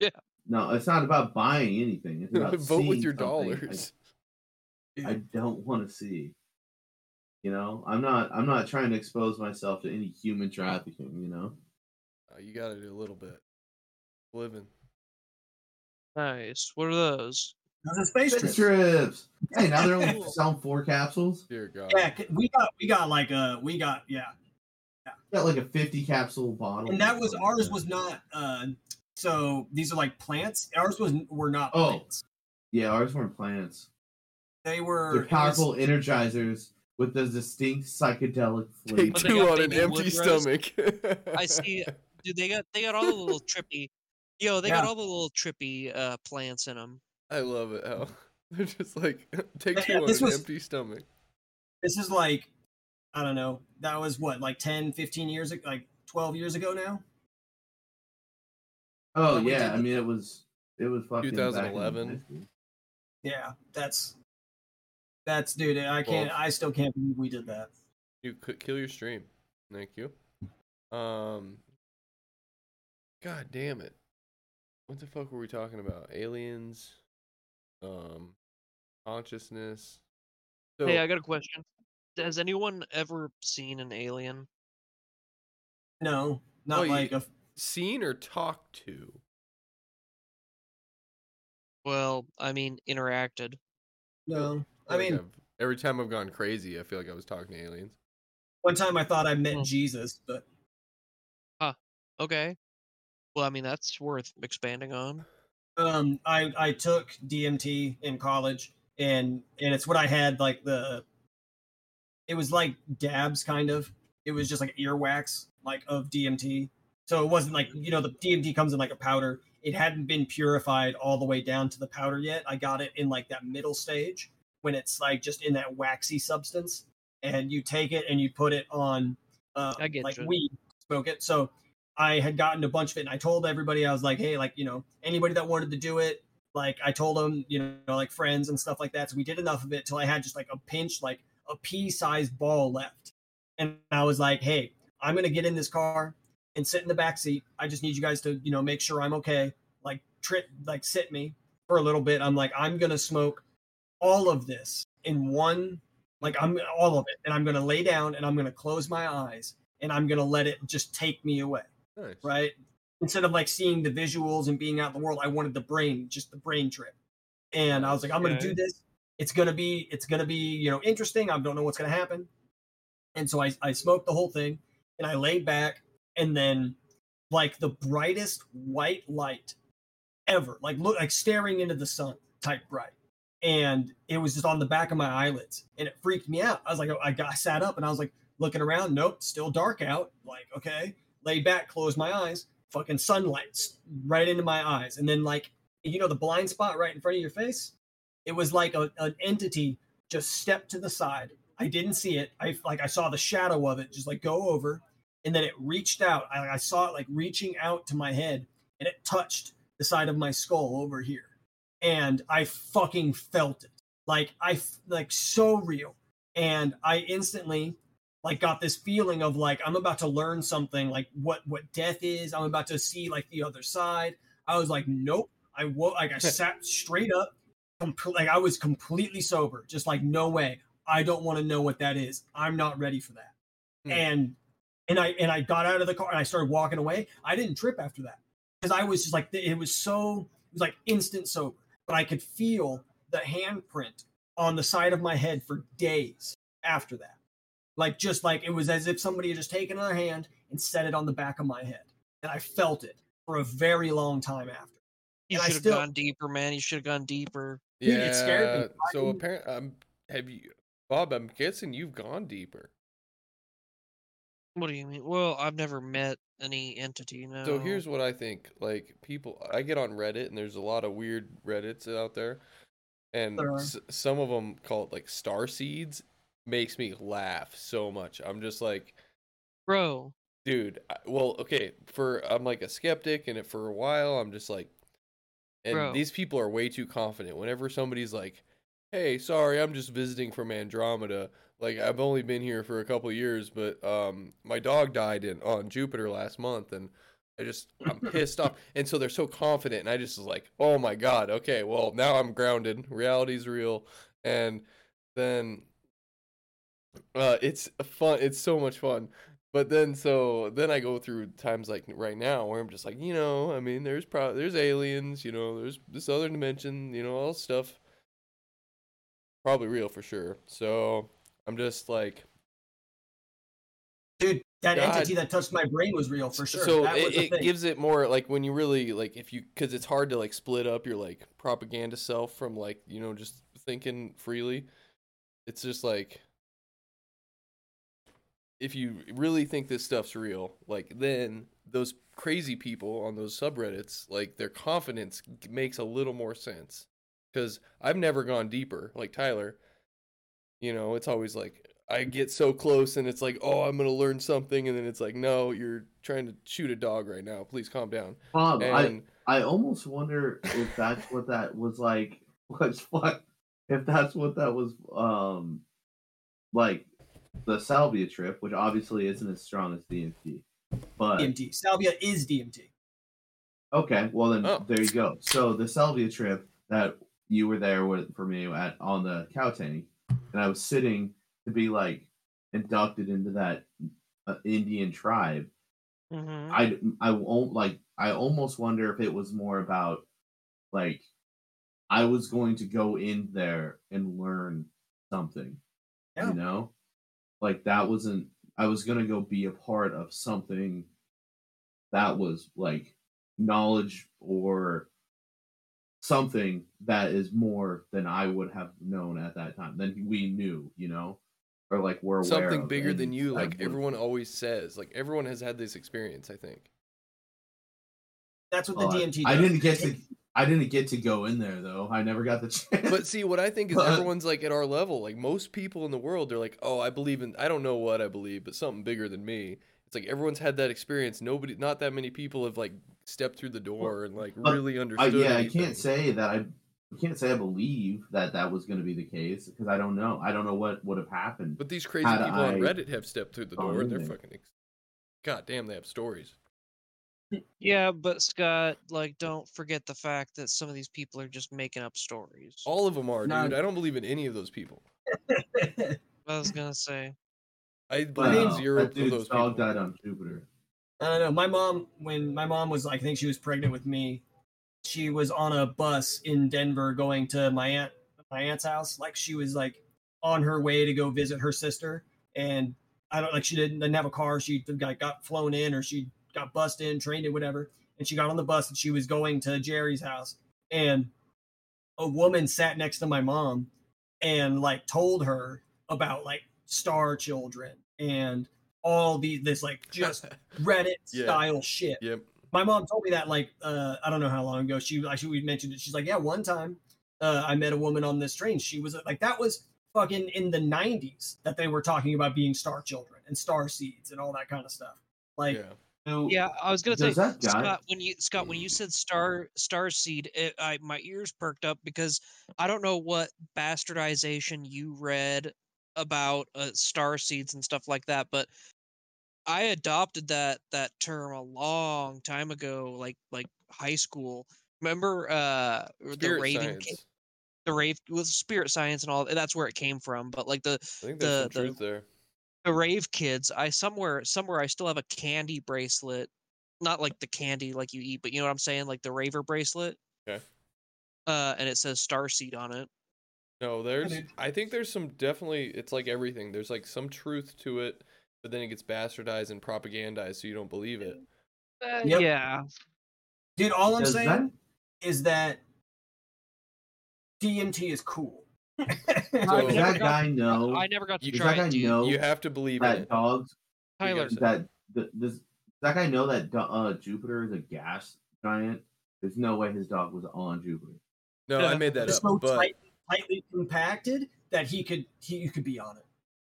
it. No, it's not about buying anything. It's about [LAUGHS] Vote with seeing your something I- dollars. [LAUGHS] I don't want to see. You know, I'm not. I'm not trying to expose myself to any human trafficking. You know. Uh, you got to do a little bit. Living. Nice. What are those? Those are space Space trips. trips. Hey, now they're only [LAUGHS] selling four capsules. Dear God. Yeah, we got we got like a we got yeah. yeah. got like a 50 capsule bottle. and that was ours like was not. Uh, so these are like plants. Ours was were not Oh. plants. Yeah, ours weren't plants. They were They're it was- powerful energizers with a distinct psychedelic flavor. Take two on an empty stomach. I see. Dude, they got they got all the little [LAUGHS] trippy. Yo, they got all the little trippy uh, plants in them. I love it how [LAUGHS] they're just like [LAUGHS] take Yeah, two on this an was- empty stomach. This is like, I don't know. That was what, like 10, 15 years, ag- like 12 years ago now? Oh When yeah, did I mean it was it was fucking 2011. high. Yeah, that's, that's, dude, I can't, Well- I still can't believe we did that. You could kill your stream. Thank you. Um. God damn it! What the fuck were we talking about? Aliens. Um. Consciousness. So hey, I got a question. Has anyone ever seen an alien? No, not Oh, like a, seen or talked to? Well, I mean, interacted. no. I I mean, I've- every time I've gone crazy, I feel like I was talking to aliens. one time I thought I met Hmm. Jesus, but Huh. Okay. Well, I mean, that's worth expanding on. Um, I, I took DMT in college and, and it's what I had like the, it was like dabs kind of, it was just like earwax, like of DMT. So it wasn't like, you know, the DMT comes in like a powder. It hadn't been purified all the way down to the powder yet. I got it in like that middle stage when it's like just in that waxy substance. And you take it and you put it on uh, I get like you. weed, smoke it. So I had gotten a bunch of it and I told everybody, I was like, hey, like, you know, anybody that wanted to do it, like I told them, you know, like friends and stuff like that. So we did enough of it till I had just like a pinch, like a pea sized ball left. And I was like, hey, I'm gonna get in this car and sit in the back seat. I just need you guys to, you know, make sure I'm okay. Like trip, like sit me for a little bit. I'm like, I'm gonna smoke all of this in one, like I'm all of it, and I'm gonna lay down and I'm gonna close my eyes and I'm gonna let it just take me away, Nice. right? Instead of like seeing the visuals and being out in the world, I wanted the brain, just the brain trip. And I was like, I'm gonna do this. It's gonna be, it's gonna be, you know, interesting. I don't know what's gonna happen. And so I, I smoked the whole thing and I laid back and then like the brightest white light ever, like look like staring into the sun type bright. And it was just on the back of my eyelids and it freaked me out. I was like, I got I sat up and I was like looking around. Nope, still dark out. Like, okay, laid back, closed my eyes, fucking sunlight right into my eyes. And then like, you know, the blind spot right in front of your face? It was like a, an entity just stepped to the side. I didn't see it. I like I saw the shadow of it just like go over, and then it reached out. I, I saw it like reaching out to my head, and it touched the side of my skull over here, and I fucking felt it. Like I, like so real, and I instantly like got this feeling of like I'm about to learn something like what what death is. I'm about to see like the other side. I was like, nope. I woke like I [LAUGHS] sat straight up, compl- like I was completely sober, just like no way. I don't want to know what that is. I'm not ready for that. Hmm. And and I and I got out of the car and I started walking away. I didn't trip after that because I was just like it was so it was like instant sober, but I could feel the handprint on the side of my head for days after that. Like just like it was as if somebody had just taken their hand and set it on the back of my head, and I felt it for a very long time after. You And I should have still- gone deeper, man. You should have gone deeper. Dude, Yeah. it scared me. I So apparently, um, have you, Bob? I'm guessing you've gone deeper. What do you mean? Well, I've never met any entity. No. So here's what I think. Like people, I get on Reddit, and there's a lot of weird Reddits out there, and There s- some of them call it like star seeds. Makes me laugh so much. I'm just like, bro. dude. I- Well, okay. For I'm like a skeptic, and for a while, I'm just like, and Bro. these people are way too confident. Whenever somebody's like, "Hey, sorry, I'm just visiting from Andromeda," like I've only been here for a couple years, but um, my dog died in on Jupiter last month, and I just I'm pissed off, [LAUGHS] and so they're so confident, and I just was like, "Oh my god, okay, well now I'm grounded. Reality's real," and then uh, it's fun. It's so much fun. But then, so then I go through times like right now where I'm just like, you know, I mean, there's pro- there's aliens, you know, there's this other dimension, you know, all stuff. Probably real for sure. So I'm just like, Dude, that God. entity that touched my brain was real for sure. So that it, it gives it more like when you really like if you because it's hard to like split up your like propaganda self from like you know just thinking freely. It's just like if you really think this stuff's real, like then those crazy people on those subreddits, like their confidence makes a little more sense. Because I've never gone deeper, like Tyler. You know, it's always like I get so close and it's like, oh, I'm gonna learn something, and then it's like, no, you're trying to shoot a dog right now. Please calm down. Bob, I, And I almost wonder if that's what that was like. [LAUGHS] What's what? If that's what that was, um, like the salvia trip, which obviously isn't as strong as DMT, but DMT. Salvia is DMT. okay, well then Oh. there you go. So the salvia trip that you were there with for me at on the cow tank, and I was sitting to be like inducted into that uh, Indian tribe. Mhm. I I won't like I almost wonder if it was more about like I was going to go in there and learn something. Yeah. You know? Like that wasn't I was gonna go be a part of something that was like knowledge or something that is more than I would have known at that time. Than we knew, you know? Or like we're aware something of, bigger than you, like everyone always says. Like everyone has had this experience. I think. That's what the I- DMT. I didn't get to I didn't get to go in there though. I never got the [LAUGHS] chance. But see, what I think is But- everyone's like at our level. Like most people in the world, they're like, "Oh, I believe in. I don't know what I believe, but something bigger than me." It's like everyone's had that experience. Nobody, not that many people have like stepped through the door and like really I, understood. yeah, I can't say that I, I can't say I believe that that was going to be the case because I don't know. I don't know what would have happened. But these crazy people on Reddit have stepped through the door, and they're fucking. Ex- God damn, they have stories. Yeah, but Scott, like, don't forget the fact that some of these people are just making up stories. All of them are, No. dude. I don't believe in any of those people. [LAUGHS] I was gonna say. I believe Wow, zero that of dude's those dog people. died on Jupiter. I don't know. My mom, when my mom was, I think she was pregnant with me. She was on a bus in Denver going to my aunt, my aunt's house. Like she was like on her way to go visit her sister, and I don't like she didn't, didn't have a car. She got got flown in, or she got bussed in, trained in, whatever. And she got on the bus and she was going to Jerry's house, and a woman sat next to my mom, and like told her about like star children and all these this like just [LAUGHS] Reddit Yeah. style shit. Yep. My mom told me that like uh, I don't know how long ago. She actually we mentioned it. She's like, yeah, one time uh, I met a woman on this train. She was like, that was fucking in the '90s that they were talking about being star children and star seeds and all that kind of stuff. Like, Yeah. So, Yeah, I was gonna say, Does that guy- Scott, when you Scott, when you said star star seed, it, I my ears perked up because I don't know what bastardization you read about uh, star seeds and stuff like that, but I adopted that that term a long time ago, like like high school. Remember uh the Raven Ki- the rave with spirit science and all that's where it came from. But like the I think there's the- some the- truth there. The rave kids i somewhere somewhere i still have a candy bracelet not like the candy like you eat but you know what i'm saying like the raver bracelet Okay. uh and it says starseed on it No, there's. I think there's some definitely. It's like everything. There's like some truth to it, but then it gets bastardized and propagandized, so you don't believe it. Yep. yeah dude, all I'm Does saying that- is that DMT is cool. [LAUGHS] So- does never that got- guy know i never got to You- does try that guy it know You have to believe that it. dogs tyler that th- does, does that guy know that uh, Jupiter is a gas giant? There's no way his dog was on Jupiter. No, I made that it's up. so But tight, tightly compacted that he could he you could be on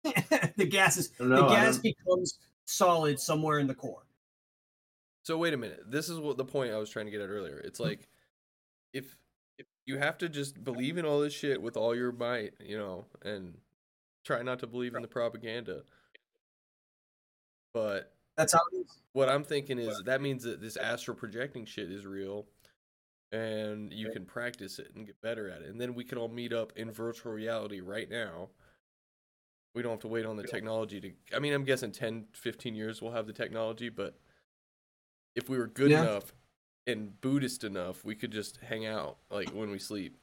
it. [LAUGHS] the gas is No, the gas becomes solid somewhere in the core. so wait a minute. This is what the point I was trying to get at earlier. It's like if if you have to just believe in all this shit with all your might, you know, and try not to believe in the propaganda. But That's how it is. what I'm thinking is that means that this astral projecting shit is real and you can practice it and get better at it. And then we can all meet up in virtual reality right now. We don't have to wait on the technology to I mean, I'm guessing 10, 15 years we'll have the technology, but if we were good Yeah. enough and Buddhist enough, we could just hang out like when we sleep.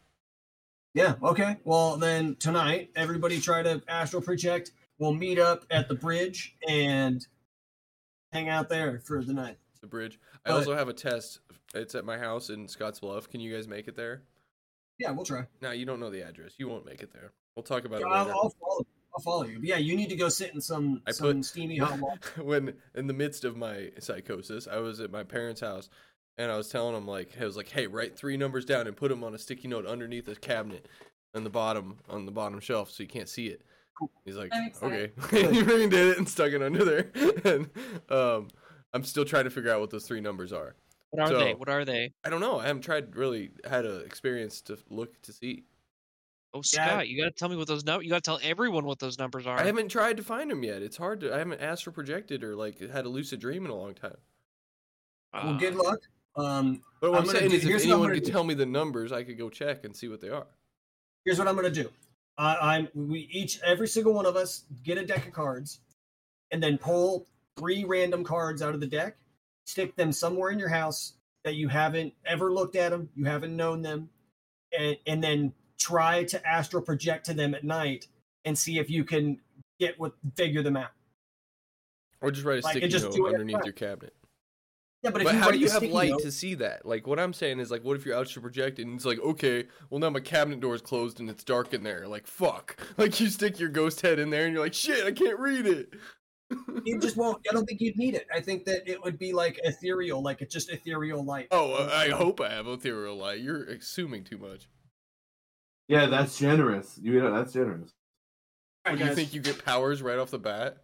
Yeah. Okay. Well, then tonight, everybody try to astral project. We'll meet up at the bridge and hang out there for the night. The bridge. I But- also have a test. It's at my house in Scottsbluff. Can you guys make it there? Yeah, we'll try. No, you don't know the address. You won't make it there. We'll talk about it I'll. I'll follow. I'll follow you. But yeah, you need to go sit in some I some put- steamy [LAUGHS] hot water. when in the midst of my psychosis, I was at my parents' house and I was telling him like, I was like, hey, write three numbers down and put them on a sticky note underneath the cabinet on the bottom on the bottom shelf so you can't see it. He's like, okay, [LAUGHS] excited. he did it and stuck it under there. [LAUGHS] and um, I'm still trying to figure out what those three numbers are. What are they? What are they? I don't know. I haven't tried really had a experience to look to see. Oh, Yeah. Scott, you gotta tell me what those numbers. You gotta tell everyone what those numbers are. I haven't tried to find them yet. It's hard to. I haven't astral projected or like had a lucid dream in a long time. well, good Uh, luck. Um, But what I'm I'm, saying do- is, if anyone could tell me the numbers, I could go check and see what they are. here's what I'm gonna do. I, I'm we each every single one of us get a deck of cards, and then pull three random cards out of the deck, stick them somewhere in your house that you haven't ever looked at them, you haven't known them, and and then try to astral project to them at night and see if you can get what figure them out. Or just write a Like, sticky note do it at underneath your cabinet. Yeah, but, But, you how do you have light note- to see that? Like what I'm saying is like, what if you're astral projected and it's like, okay, well now my cabinet door is closed and it's dark in there. Like fuck. [LAUGHS] Like you stick your ghost head in there and you're like, shit, I can't read it. you just [LAUGHS] won't. I don't think you'd need it. I think that it would be like ethereal, like it's just ethereal light. oh, I I hope I have ethereal light. You're assuming too much. Yeah, that's generous. You know, that's generous. Right, do you guys. think you get powers right off the bat?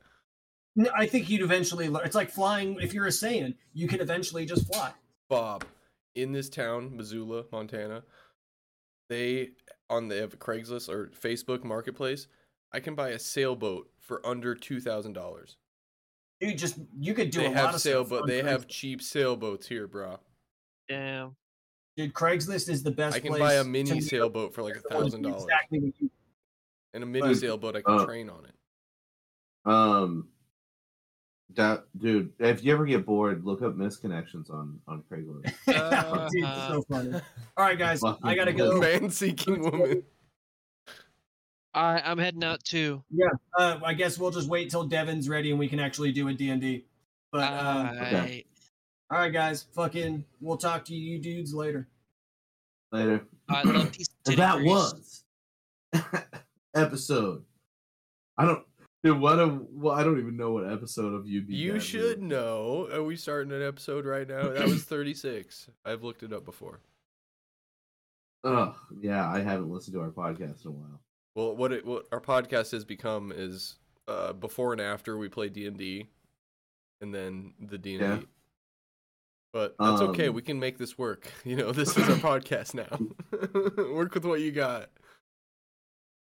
No, I think you'd eventually learn. It's like flying. If you're a Saiyan, you can eventually just fly. Bob, in this town, Missoula, Montana, they on the Craigslist or Facebook Marketplace, I can buy a sailboat for under two thousand dollars. You just you could do They a lot have of sailboat. stuff. on They have cheap sailboats here, bro. Damn. Dude, Craigslist is the best. I can place buy a mini sailboat for like [LAUGHS] a thousand dollars, Exactly what you. and a mini Like, sailboat I can uh, train on it. Um, that dude, if you ever get bored, look up missed connections on on Craigslist. Uh, [LAUGHS] Dude, it's so funny. All right, guys, I gotta go. Man seeking woman. All right, I'm heading out too. Uh, I guess we'll just wait till Devin's ready and we can actually do a D and D. But uh, Alright. all right, guys, fucking, we'll talk to you dudes later. Later. I love these. [CLEARS THROAT] That was [LAUGHS] episode. I don't. Dude, what a well, I don't even know what episode of you. Be You Dead should we- know. Are we starting an episode right now? That was [LAUGHS] thirty six. I've looked it up before. Ugh, yeah, I haven't listened to our podcast in a while. Well, what it what our podcast has become is uh, before and after we play D and D, and then the D and D. But that's okay. Um, We can make this work. [LAUGHS] You know, this is our [LAUGHS] podcast now. work with what you got.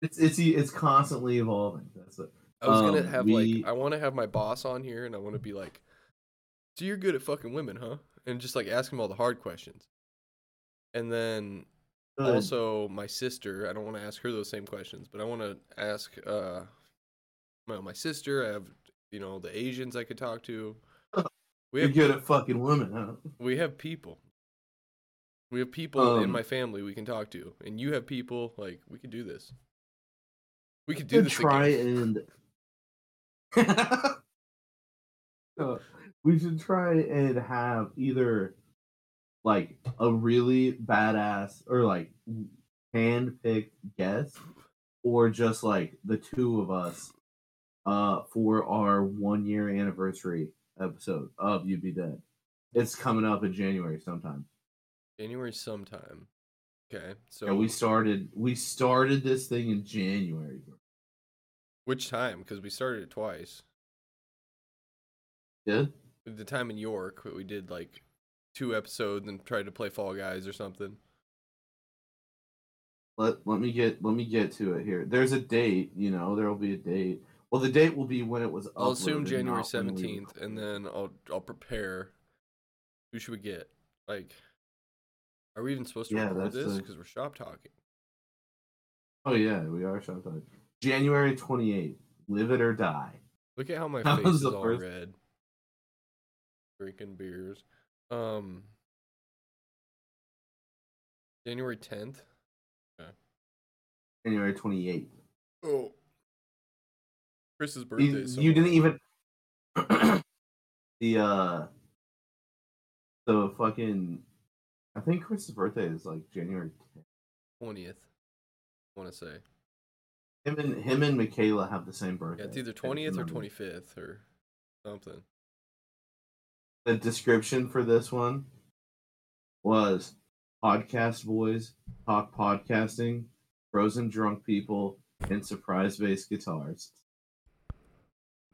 It's it's it's constantly evolving. That's it. I was gonna Um, have we- like I want to have my boss on here, and I want to be like, "So you're good at fucking women, huh?" And just like ask him all the hard questions. And then Good. also my sister, I don't want to ask her those same questions, but I want to ask uh, well, my sister. I have you know the Asians I could talk to. [LAUGHS] We you're have good at fucking women, huh? we have people. We have people in Um, my family we can talk to, and you have people like we could do this. We could do this. try again. and [LAUGHS] Uh, we should try and have either like a really badass or like hand picked guest or just like the two of us uh for our one year anniversary episode of You Be Dead. It's coming up in January sometime. January sometime. Okay, so yeah, we started we started this thing in January. Which time? Because we started it twice. Yeah? The time in York, but we did like two episodes and tried to play Fall Guys or something. let let me get let me get to it here. There's a date, you know, there will be a date. Well, the date will be when it was. I'll assume January not when we seventeenth, and then I'll I'll prepare. Who should we get? Like, are we even supposed to Yeah, record this? Because we're shop talking. Oh yeah, we are sometime. January twenty eighth. Live it or die. Look at how my [LAUGHS] That face is all first- red. Drinking beers. Um. January tenth. January twenty eighth. Oh. Chris's birthday. You, you didn't even. [CLEARS THROAT] the uh the fucking I think Chris's birthday is like January 10th. Twentieth. I want to say. Him and him and Michaela have the same birthday. Yeah, it's either twentieth or twenty fifth or something. The description for this one was podcast boys talk podcasting, frozen drunk people, and surprise bass guitars.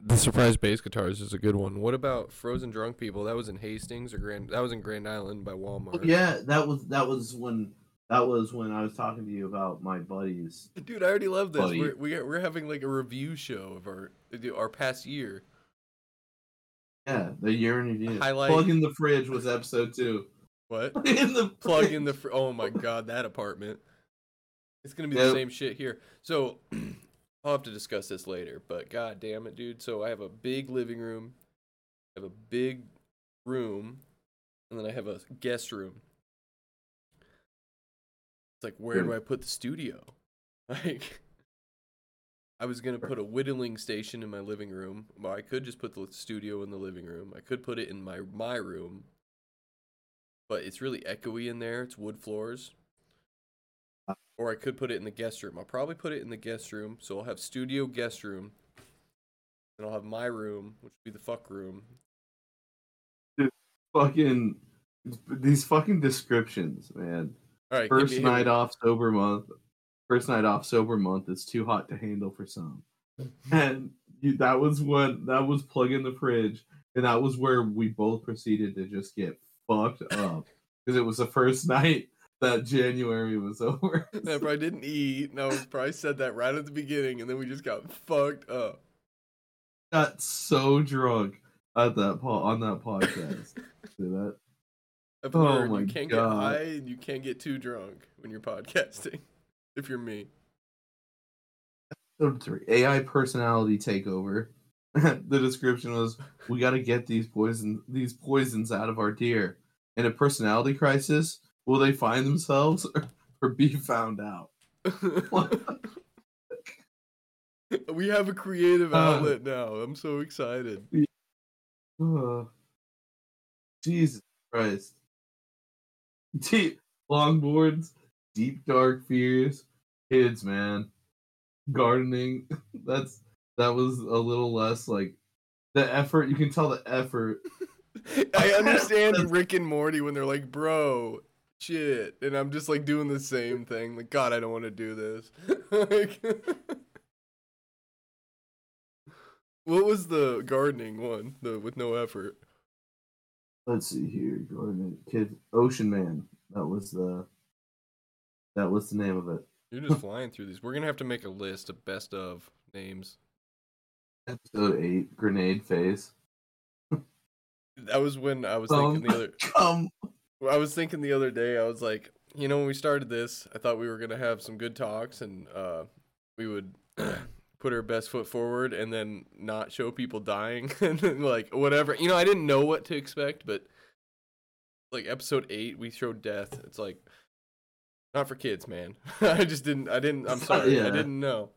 The surprise bass guitars is a good one. What about Frozen Drunk People? That was in Hastings or Grand. That was in Grand Island by Walmart. Yeah, that was that was when that was when I was talking to you about my buddies. Dude, I already love this. Buddy. We're, we- we're having like a review show of our our past year. Yeah, the year in review. Highlight- Plug in the fridge was episode two. What? [LAUGHS] In the Plug in the. Fr- oh my god, that apartment. It's gonna be the same shit here. So [CLEARS THROAT] I'll have to discuss this later. But god damn it, dude. So I have a big living room. I have a big room, and then I have a guest room. It's like where hmm. do I put the studio? [LAUGHS] Like. I was gonna put a whittling station in my living room. Well, I could just put the studio in the living room. I could put it in my my room, but it's really echoey in there. It's wood floors. Uh. Or I could put it in the guest room. I'll probably put it in the guest room. So I'll have studio guest room. And I'll have my room, which would be the fuck room. fucking these fucking descriptions, man. All right, First me- hit night off sober month. First night off sober month is too hot to handle for some. [LAUGHS] And you, that was when that was plug in the fridge, and that was where we both proceeded to just get fucked up [LAUGHS] because it was the first night that January was [LAUGHS] over. I probably didn't eat. No, probably said that right at the beginning, and then we just got fucked up. got so drunk at that po- on that podcast. See that? I've Oh my you can't God. get high and you can't get too drunk when you're [LAUGHS] podcasting. If you're me. Episode three, AI personality takeover. [LAUGHS] the description was, "We got to get these poison these poisons out of our deer. In a personality crisis, will they find themselves or, [LAUGHS] or be found out?" we have a creative Uh. outlet now. I'm so excited. [SIGHS] Jesus Christ. Deep longboards, deep dark fears, kids, man. Gardening. [LAUGHS] That's that was a little less like the effort. You can tell the effort. [LAUGHS] I understand Rick and Morty when they're like, bro, shit. And I'm just like doing the same thing. Like, God, I don't want to do this. [LAUGHS] like, what was the gardening one? The with no effort. Let's see here. Gardening. Kid Ocean Man. That was the that was the name of it. You're just flying through these. We're gonna have to make a list of best of names. Episode eight, grenade phase. That was when I was thinking Um, the other. [LAUGHS] Come I was thinking the other day. I was like, you know, when we started this, I thought we were gonna have some good talks, and uh, we would [CLEARS THROAT] put our best foot forward, and then not show people dying, [LAUGHS] and then like whatever. You know, I didn't know what to expect, but like episode eight, we showed death. It's like not for kids, man. [LAUGHS] I just didn't. I didn't. I'm [LAUGHS] sorry. I didn't know.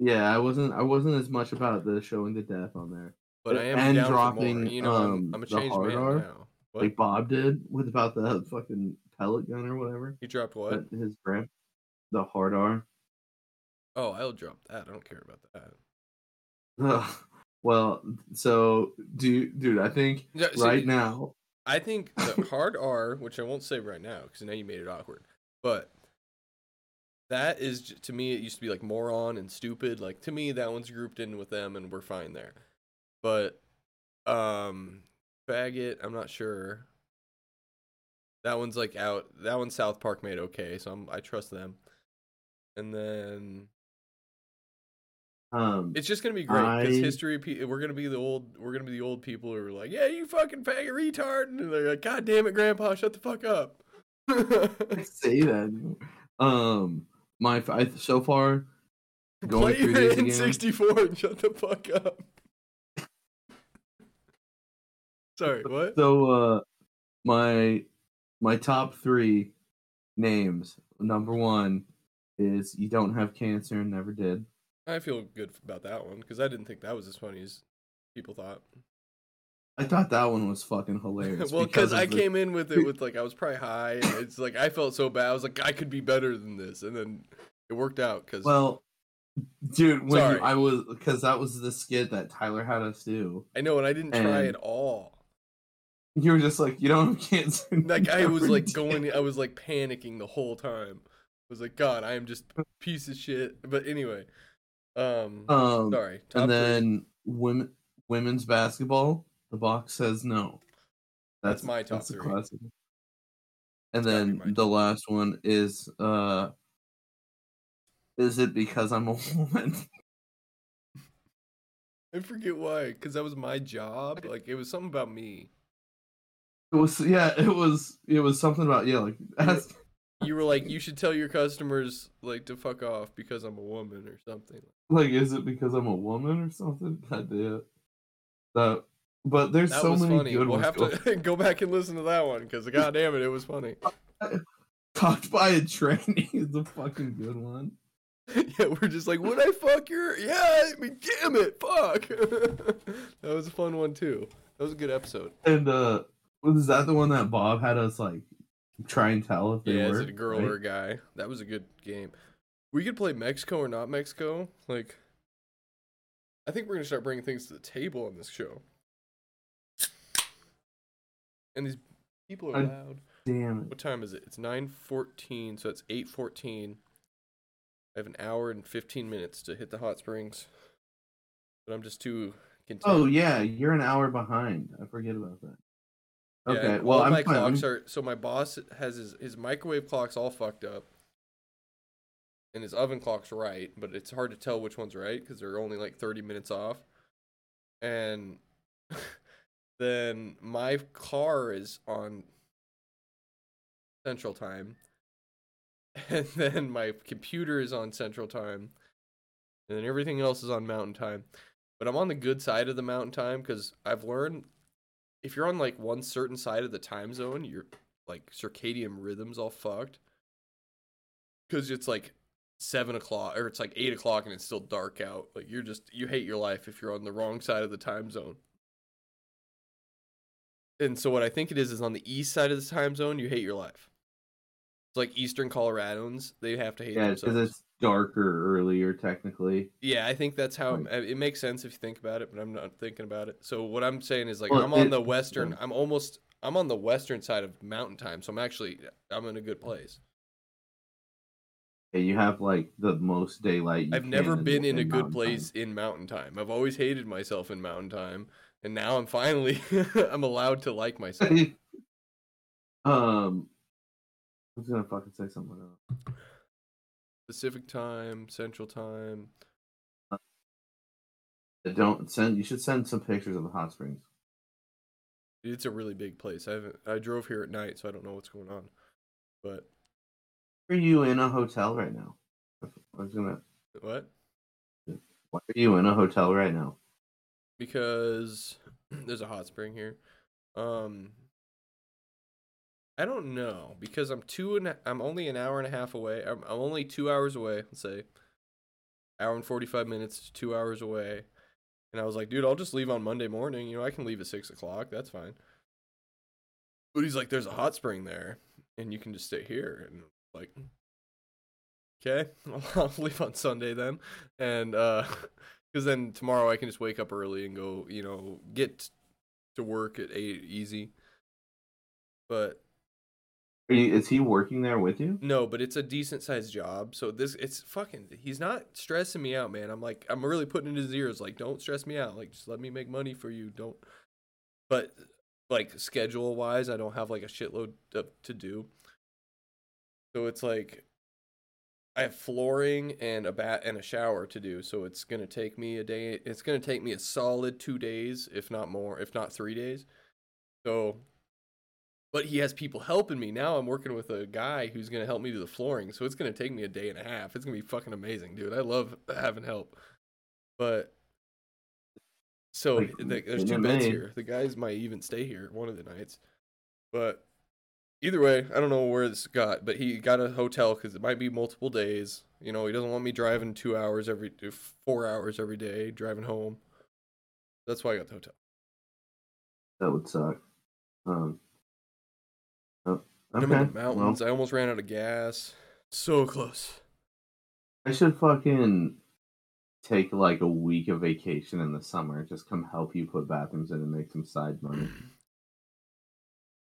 Yeah, I wasn't. I wasn't as much about the showing the death on there. But I am and dropping. You know, I'm, um, I'm a the changed man R, now. What? like Bob did with about the fucking pellet gun or whatever. He dropped what? His grand, the hard R. Oh, I'll drop that. I don't care about that. Ugh. [LAUGHS] Well, so dude, dude, I think Yeah, right now, I think the hard R, which I won't say right now because now you made it awkward, but that is to me it used to be like moron and stupid. Like to me, that one's grouped in with them, and we're fine there. But um, faggot, I'm not sure. That one's like out. That one South Park made okay, so I'm, I trust them. And then um, it's just gonna be great because history. pe- We're gonna be the old. We're gonna be the old people who are like, "Yeah, you fucking faggot retard," and they're like, "God damn it, Grandpa, shut the fuck up." [LAUGHS] Say that. Um, my I, so far going Play through your these. N64 and shut the fuck up. Sorry, what? So uh my my top three names. Number one is you don't have cancer and never did. I feel good about that one because I didn't think that was as funny as people thought. I thought that one was fucking [LAUGHS] hilarious. well, because I the- came in with it [LAUGHS] with like I was probably high. And it's like I felt so bad. I was like, I could be better than this, and then it worked out because Well, dude, when Sorry. I was because that was the skit that Tyler had us do. I know, and I didn't try at all. You were just like, you don't have cancer. [LAUGHS] Like I was like did." going, I was like panicking the whole time. I was like, God, I am just a piece of shit. But anyway, um, Um, sorry. top and three. then women women's basketball. The box says no. That's my top that's three. classic. And That's then the top last one is uh is it because I'm a [LAUGHS] woman? I forget why, because that was my job. Like it was something about me. It was yeah, it was it was something about yeah, like ask, You were like, you should tell your customers like to fuck off because I'm a woman or something. like is it because I'm a woman or something? [LAUGHS] God damn. That but there's That so was many funny. good We'll ones. have to [LAUGHS] go back and listen to that one because god damn it, it was funny. [LAUGHS] Talked by a trainee is a fucking good one. yeah, we're just like, would I fuck your? Yeah, I mean, damn it, fuck. that was a fun one too. That was a good episode. And uh was that the one that Bob had us like try and tell if they Yeah, were is it a girl right? or a guy? That was a good game. We could play Mexico or not Mexico. Like, I think we're gonna start bringing things to the table on this show. And these people are loud. Damn it. What time is it? It's nine fourteen, so it's eight fourteen. I have an hour and fifteen minutes to hit the hot springs, but I'm just too content. Oh yeah, you're an hour behind. I forget about that. Yeah, Okay, and well my fine. Clocks are so my boss has his his microwave clocks all fucked up, and his oven clock's right, but it's hard to tell which one's right because they're only like thirty minutes off. And [LAUGHS] then my car is on Central Time, [LAUGHS] and then my computer is on Central Time, and then everything else is on Mountain Time. But I'm on the good side of the Mountain Time because I've learned if you're on like one certain side of the time zone, your like circadian rhythm's all fucked. Cause it's like seven o'clock or it's like eight o'clock and it's still dark out. Like you're just you hate your life if you're on the wrong side of the time zone. And so what I think it is is on the east side of the time zone, you hate your life. It's like Eastern Coloradans, they have to hate yeah, themselves. it's darker earlier technically. Yeah, I think that's how Right. it, makes sense if you think about it, but I'm not thinking about it. So what I'm saying is like Well, I'm on it- the western. yeah. I'm almost. I'm on the western side of Mountain Time, so I'm actually. I'm in a good place. Yeah, you have like the most daylight. you I've never been in a good place in Mountain Time. I've always hated myself in Mountain Time, and now I'm finally. [LAUGHS] I'm allowed to like myself. [LAUGHS] Um, I was gonna fucking say something else. Pacific Time, Central Time. Don't send. You should send some pictures of the hot springs. It's a really big place. I haven't. I drove here at night, so I don't know what's going on. But Are you in a hotel right now? I was gonna. what? Why are you in a hotel right now? because [CLEARS THROAT] there's a hot spring here. Um, I don't know because I'm two and I'm only an hour and a half away. I'm, I'm only two hours away. Let's say hour and forty five minutes, two hours away. And I was like, dude, I'll just leave on Monday morning. You know, I can leave at six o'clock. That's fine. But he's like, there's a hot spring there, and you can just stay here. And like, okay, [LAUGHS] I'll leave on Sunday then. And uh, [LAUGHS] because then tomorrow I can just wake up early and go, you know, get to work at eight easy. But is he working there with you? no, but it's a decent sized job. So this, it's fucking. He's not stressing me out, man. I'm like, I'm really putting in his ears, like, don't stress me out. Like, just let me make money for you. Don't. But like schedule wise, I don't have like a shitload to do. So it's like I have flooring and a bat and a shower to do, so it's gonna take me a day. It's gonna take me a solid two days, if not more, if not three days. So, but he has people helping me now. I'm working with a guy who's gonna help me do the flooring, so it's gonna take me a day and a half. It's gonna be fucking amazing, dude. I love having help, but so Like, the, there's two beds here. The guys might even stay here one of the nights, but either way, I don't know where this got, but he got a hotel because it might be multiple days. You know, he doesn't want me driving two hours every, four hours every day driving home. That's why I got the hotel. That would suck. Um. Oh, I'm in the mountains. Well, I almost ran out of gas. So close. I should fucking take like a week of vacation in the summer. Just come help you put bathrooms in and make some side money. [CLEARS THROAT]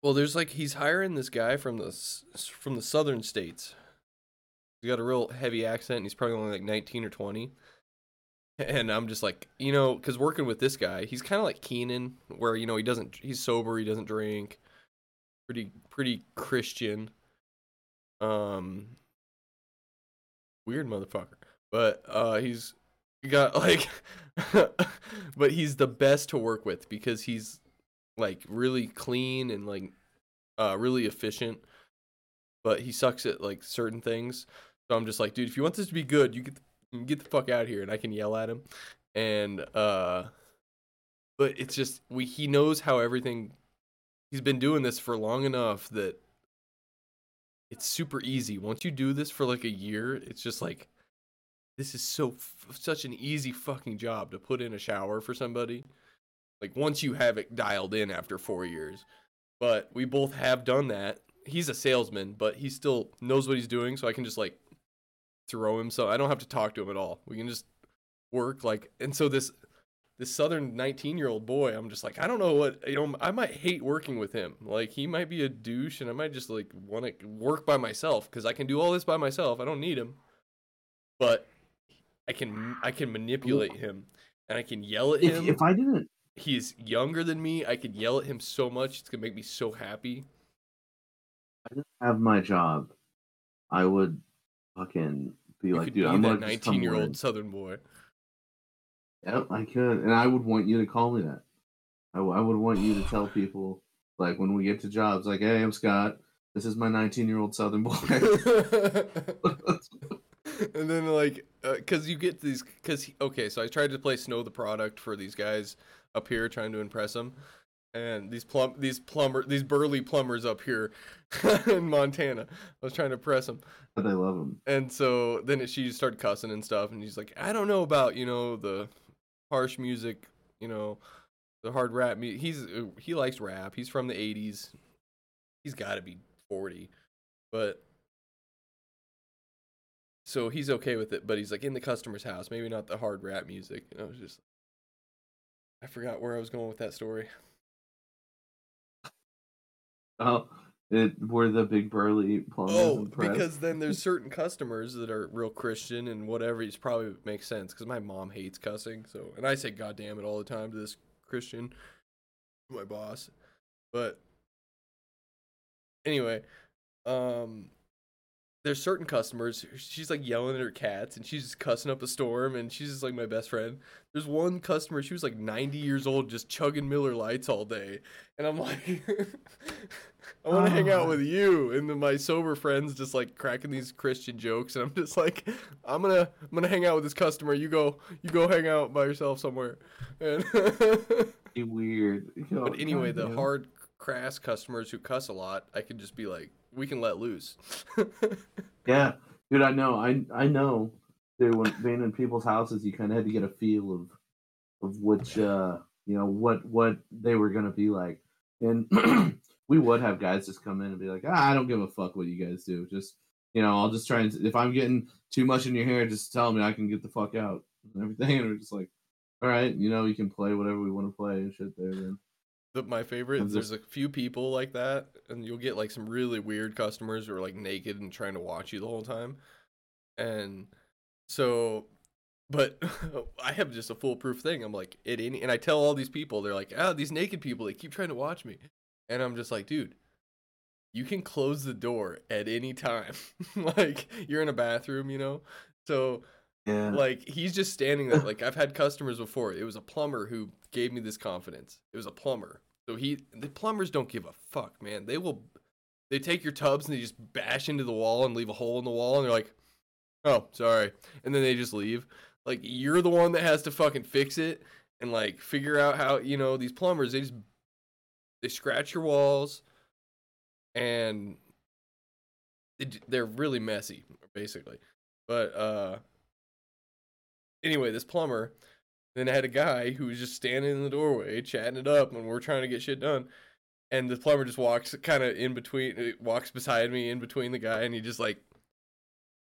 Well, there's like he's hiring this guy from the from the southern states. He's got a real heavy accent. And he's probably only like 19 or 20. [LAUGHS] And I'm just like, you know, because working with this guy, he's kind of like Keenan, where you know he doesn't, he's sober, he doesn't drink, pretty pretty Christian. Um, weird motherfucker, but uh, he's got [LAUGHS] like, but he's the best to work with because he's like really clean and like uh really efficient. But he sucks at like certain things. So i'm just like dude if you want this to be good you get the, get the fuck out of here and i can yell at him. And uh but it's just we he knows how everything he's been doing this for long enough that it's super easy once you do this for like a year it's just like this is so f- such an easy fucking job to put in a shower for somebody like once you have it dialed in after four years. But we both have done that. He's a salesman, but he still knows what he's doing, so I can just like throw him. So I don't have to talk to him at all. We can just work like. And so this this southern 19 year old boy, I'm just like, I don't know what you know. I might hate working with him. Like he might be a douche, and I might just like want to work by myself because I can do all this by myself. I don't need him, but I can I can manipulate him, and I can yell at him if I didn't, he's younger than me. I could yell at him so much; it's gonna make me so happy. I didn't have my job, I would fucking be You like, dude, be I'm that gonna just come work." nineteen-year-old Southern boy. Yep, I could, and I would want you to call me that. I would want you to tell people, like when we get to jobs, like, "Hey, I'm Scott. This is my 19 year old Southern boy." [LAUGHS] and then like, uh, because you get these, because okay, so I tried to play Snow Tha Product for these guys up here, trying to impress them, and these plum, these plumber, these burly plumbers up here [LAUGHS] in Montana. I was trying to press them. but I love him. And so then it, she started cussing and stuff, and he's like, I don't know about you know the harsh music, you know, the hard rap. mu- He's uh, he likes rap. He's from the '80s. He's got to be 40, but so he's okay with it. But he's like in the customer's house, maybe not the hard rap music. And I was just, I forgot where I was going with that story. Oh, it were the big burly plumbers. Oh, because then there's certain customers that are real Christian and whatever. It's probably makes sense because my mom hates cussing. So, and I say "God damn it" all the time to this Christian, my boss. But anyway, um, there's certain customers. She's like yelling at her cats and she's just cussing up a storm. And she's just like my best friend. There's one customer. She was like 90 years old, just chugging Miller Lites all day. And I'm like, [LAUGHS] I want to hang out Oh. with you. And then my sober friends just like cracking these Christian jokes, and I'm just like, I'm gonna, I'm gonna hang out with this customer. You go, you go hang out by yourself somewhere. And [LAUGHS] weird. Oh, but anyway, the hard, crass customers who cuss a lot, I can just be like, we can let loose. [LAUGHS] Yeah, dude, I know. I I know. Dude, when being in people's houses, you kind of had to get a feel of of which uh you know what what they were gonna be like, and [CLEARS THROAT] we would have guys just come in and be like, ah, I don't give a fuck what you guys do. Just you know, I'll just try and if I'm getting too much in your hair, just tell me I can get the fuck out and everything. [LAUGHS] And we're just like, all right, you know, you can play whatever we want to play and shit there. Then the, my favorite is there's a few people like that, and you'll get like some really weird customers who are like naked and trying to watch you the whole time. And so, but [LAUGHS] I have just a foolproof thing. I'm like, it any, and I tell all these people, they're like, ah, these naked people, they keep trying to watch me. And I'm just like, dude, you can close the door at any time. [LAUGHS] like, you're in a bathroom, you know? So, yeah, like he's just standing there [LAUGHS] like i've had customers before it was a plumber who gave me this confidence it was a plumber so he the plumbers don't give a fuck man. They will they take your tubs and they just bash into the wall and leave a hole in the wall and they're like oh sorry and then they just leave. Like you're the one that has to fucking fix it and like figure out how you know these plumbers they just they scratch your walls and they're really messy basically. But uh anyway, this plumber, Then I had a guy who was just standing in the doorway, chatting it up when we're trying to get shit done. And the plumber just walks kind of in between, uh, walks beside me in between the guy, and he just like,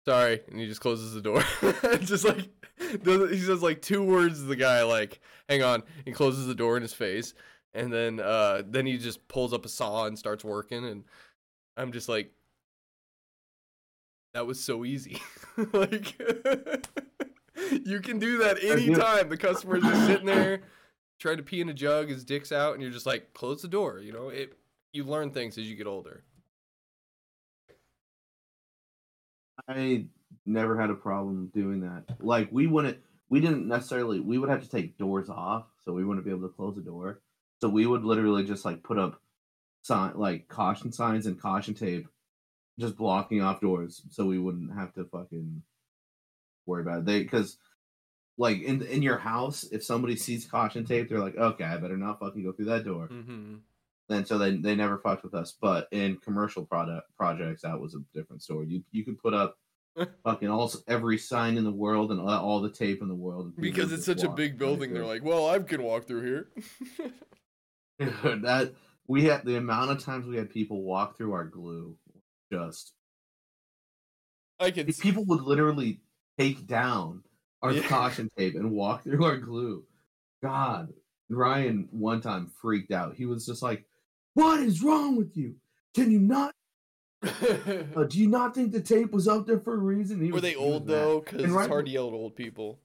sorry, and he just closes the door. [LAUGHS] just like, he says like two words to the guy, like, hang on, he closes the door in his face, and then uh then he just pulls up a saw and starts working, and I'm just like, that was so easy. [LAUGHS] like, [LAUGHS] you can do that anytime. The customer's just sitting there trying to pee in a jug, his dick's out, and you're just like, close the door. You know, it. You learn things as you get older. I never had a problem doing that. Like we wouldn't, we didn't necessarily. We would have to take doors off, so we wouldn't be able to close the door. So we would literally just like put up sign like caution signs and caution tape, just blocking off doors, so we wouldn't have to fucking worry about it. They because like in in your house, if somebody sees caution tape, they're like, okay, I better not fucking go through that door. Mm-hmm. and so they they never fucked with us. But in commercial product projects, that was a different story. You you could put up [LAUGHS] fucking all every sign in the world and all, all the tape in the world Because it's such a big building, they're like, well, I can walk through here. [LAUGHS] that we had the amount of times we had people walk through our glue, just I can. people would literally take down our Yeah. caution tape and walk through our glue. God, Ryan one time freaked out. He was just like, "What is wrong with you? Can you not? [LAUGHS] Uh, do you not think the tape was up there for a reason?" He Were they old though? Because it's hard to yell at old people.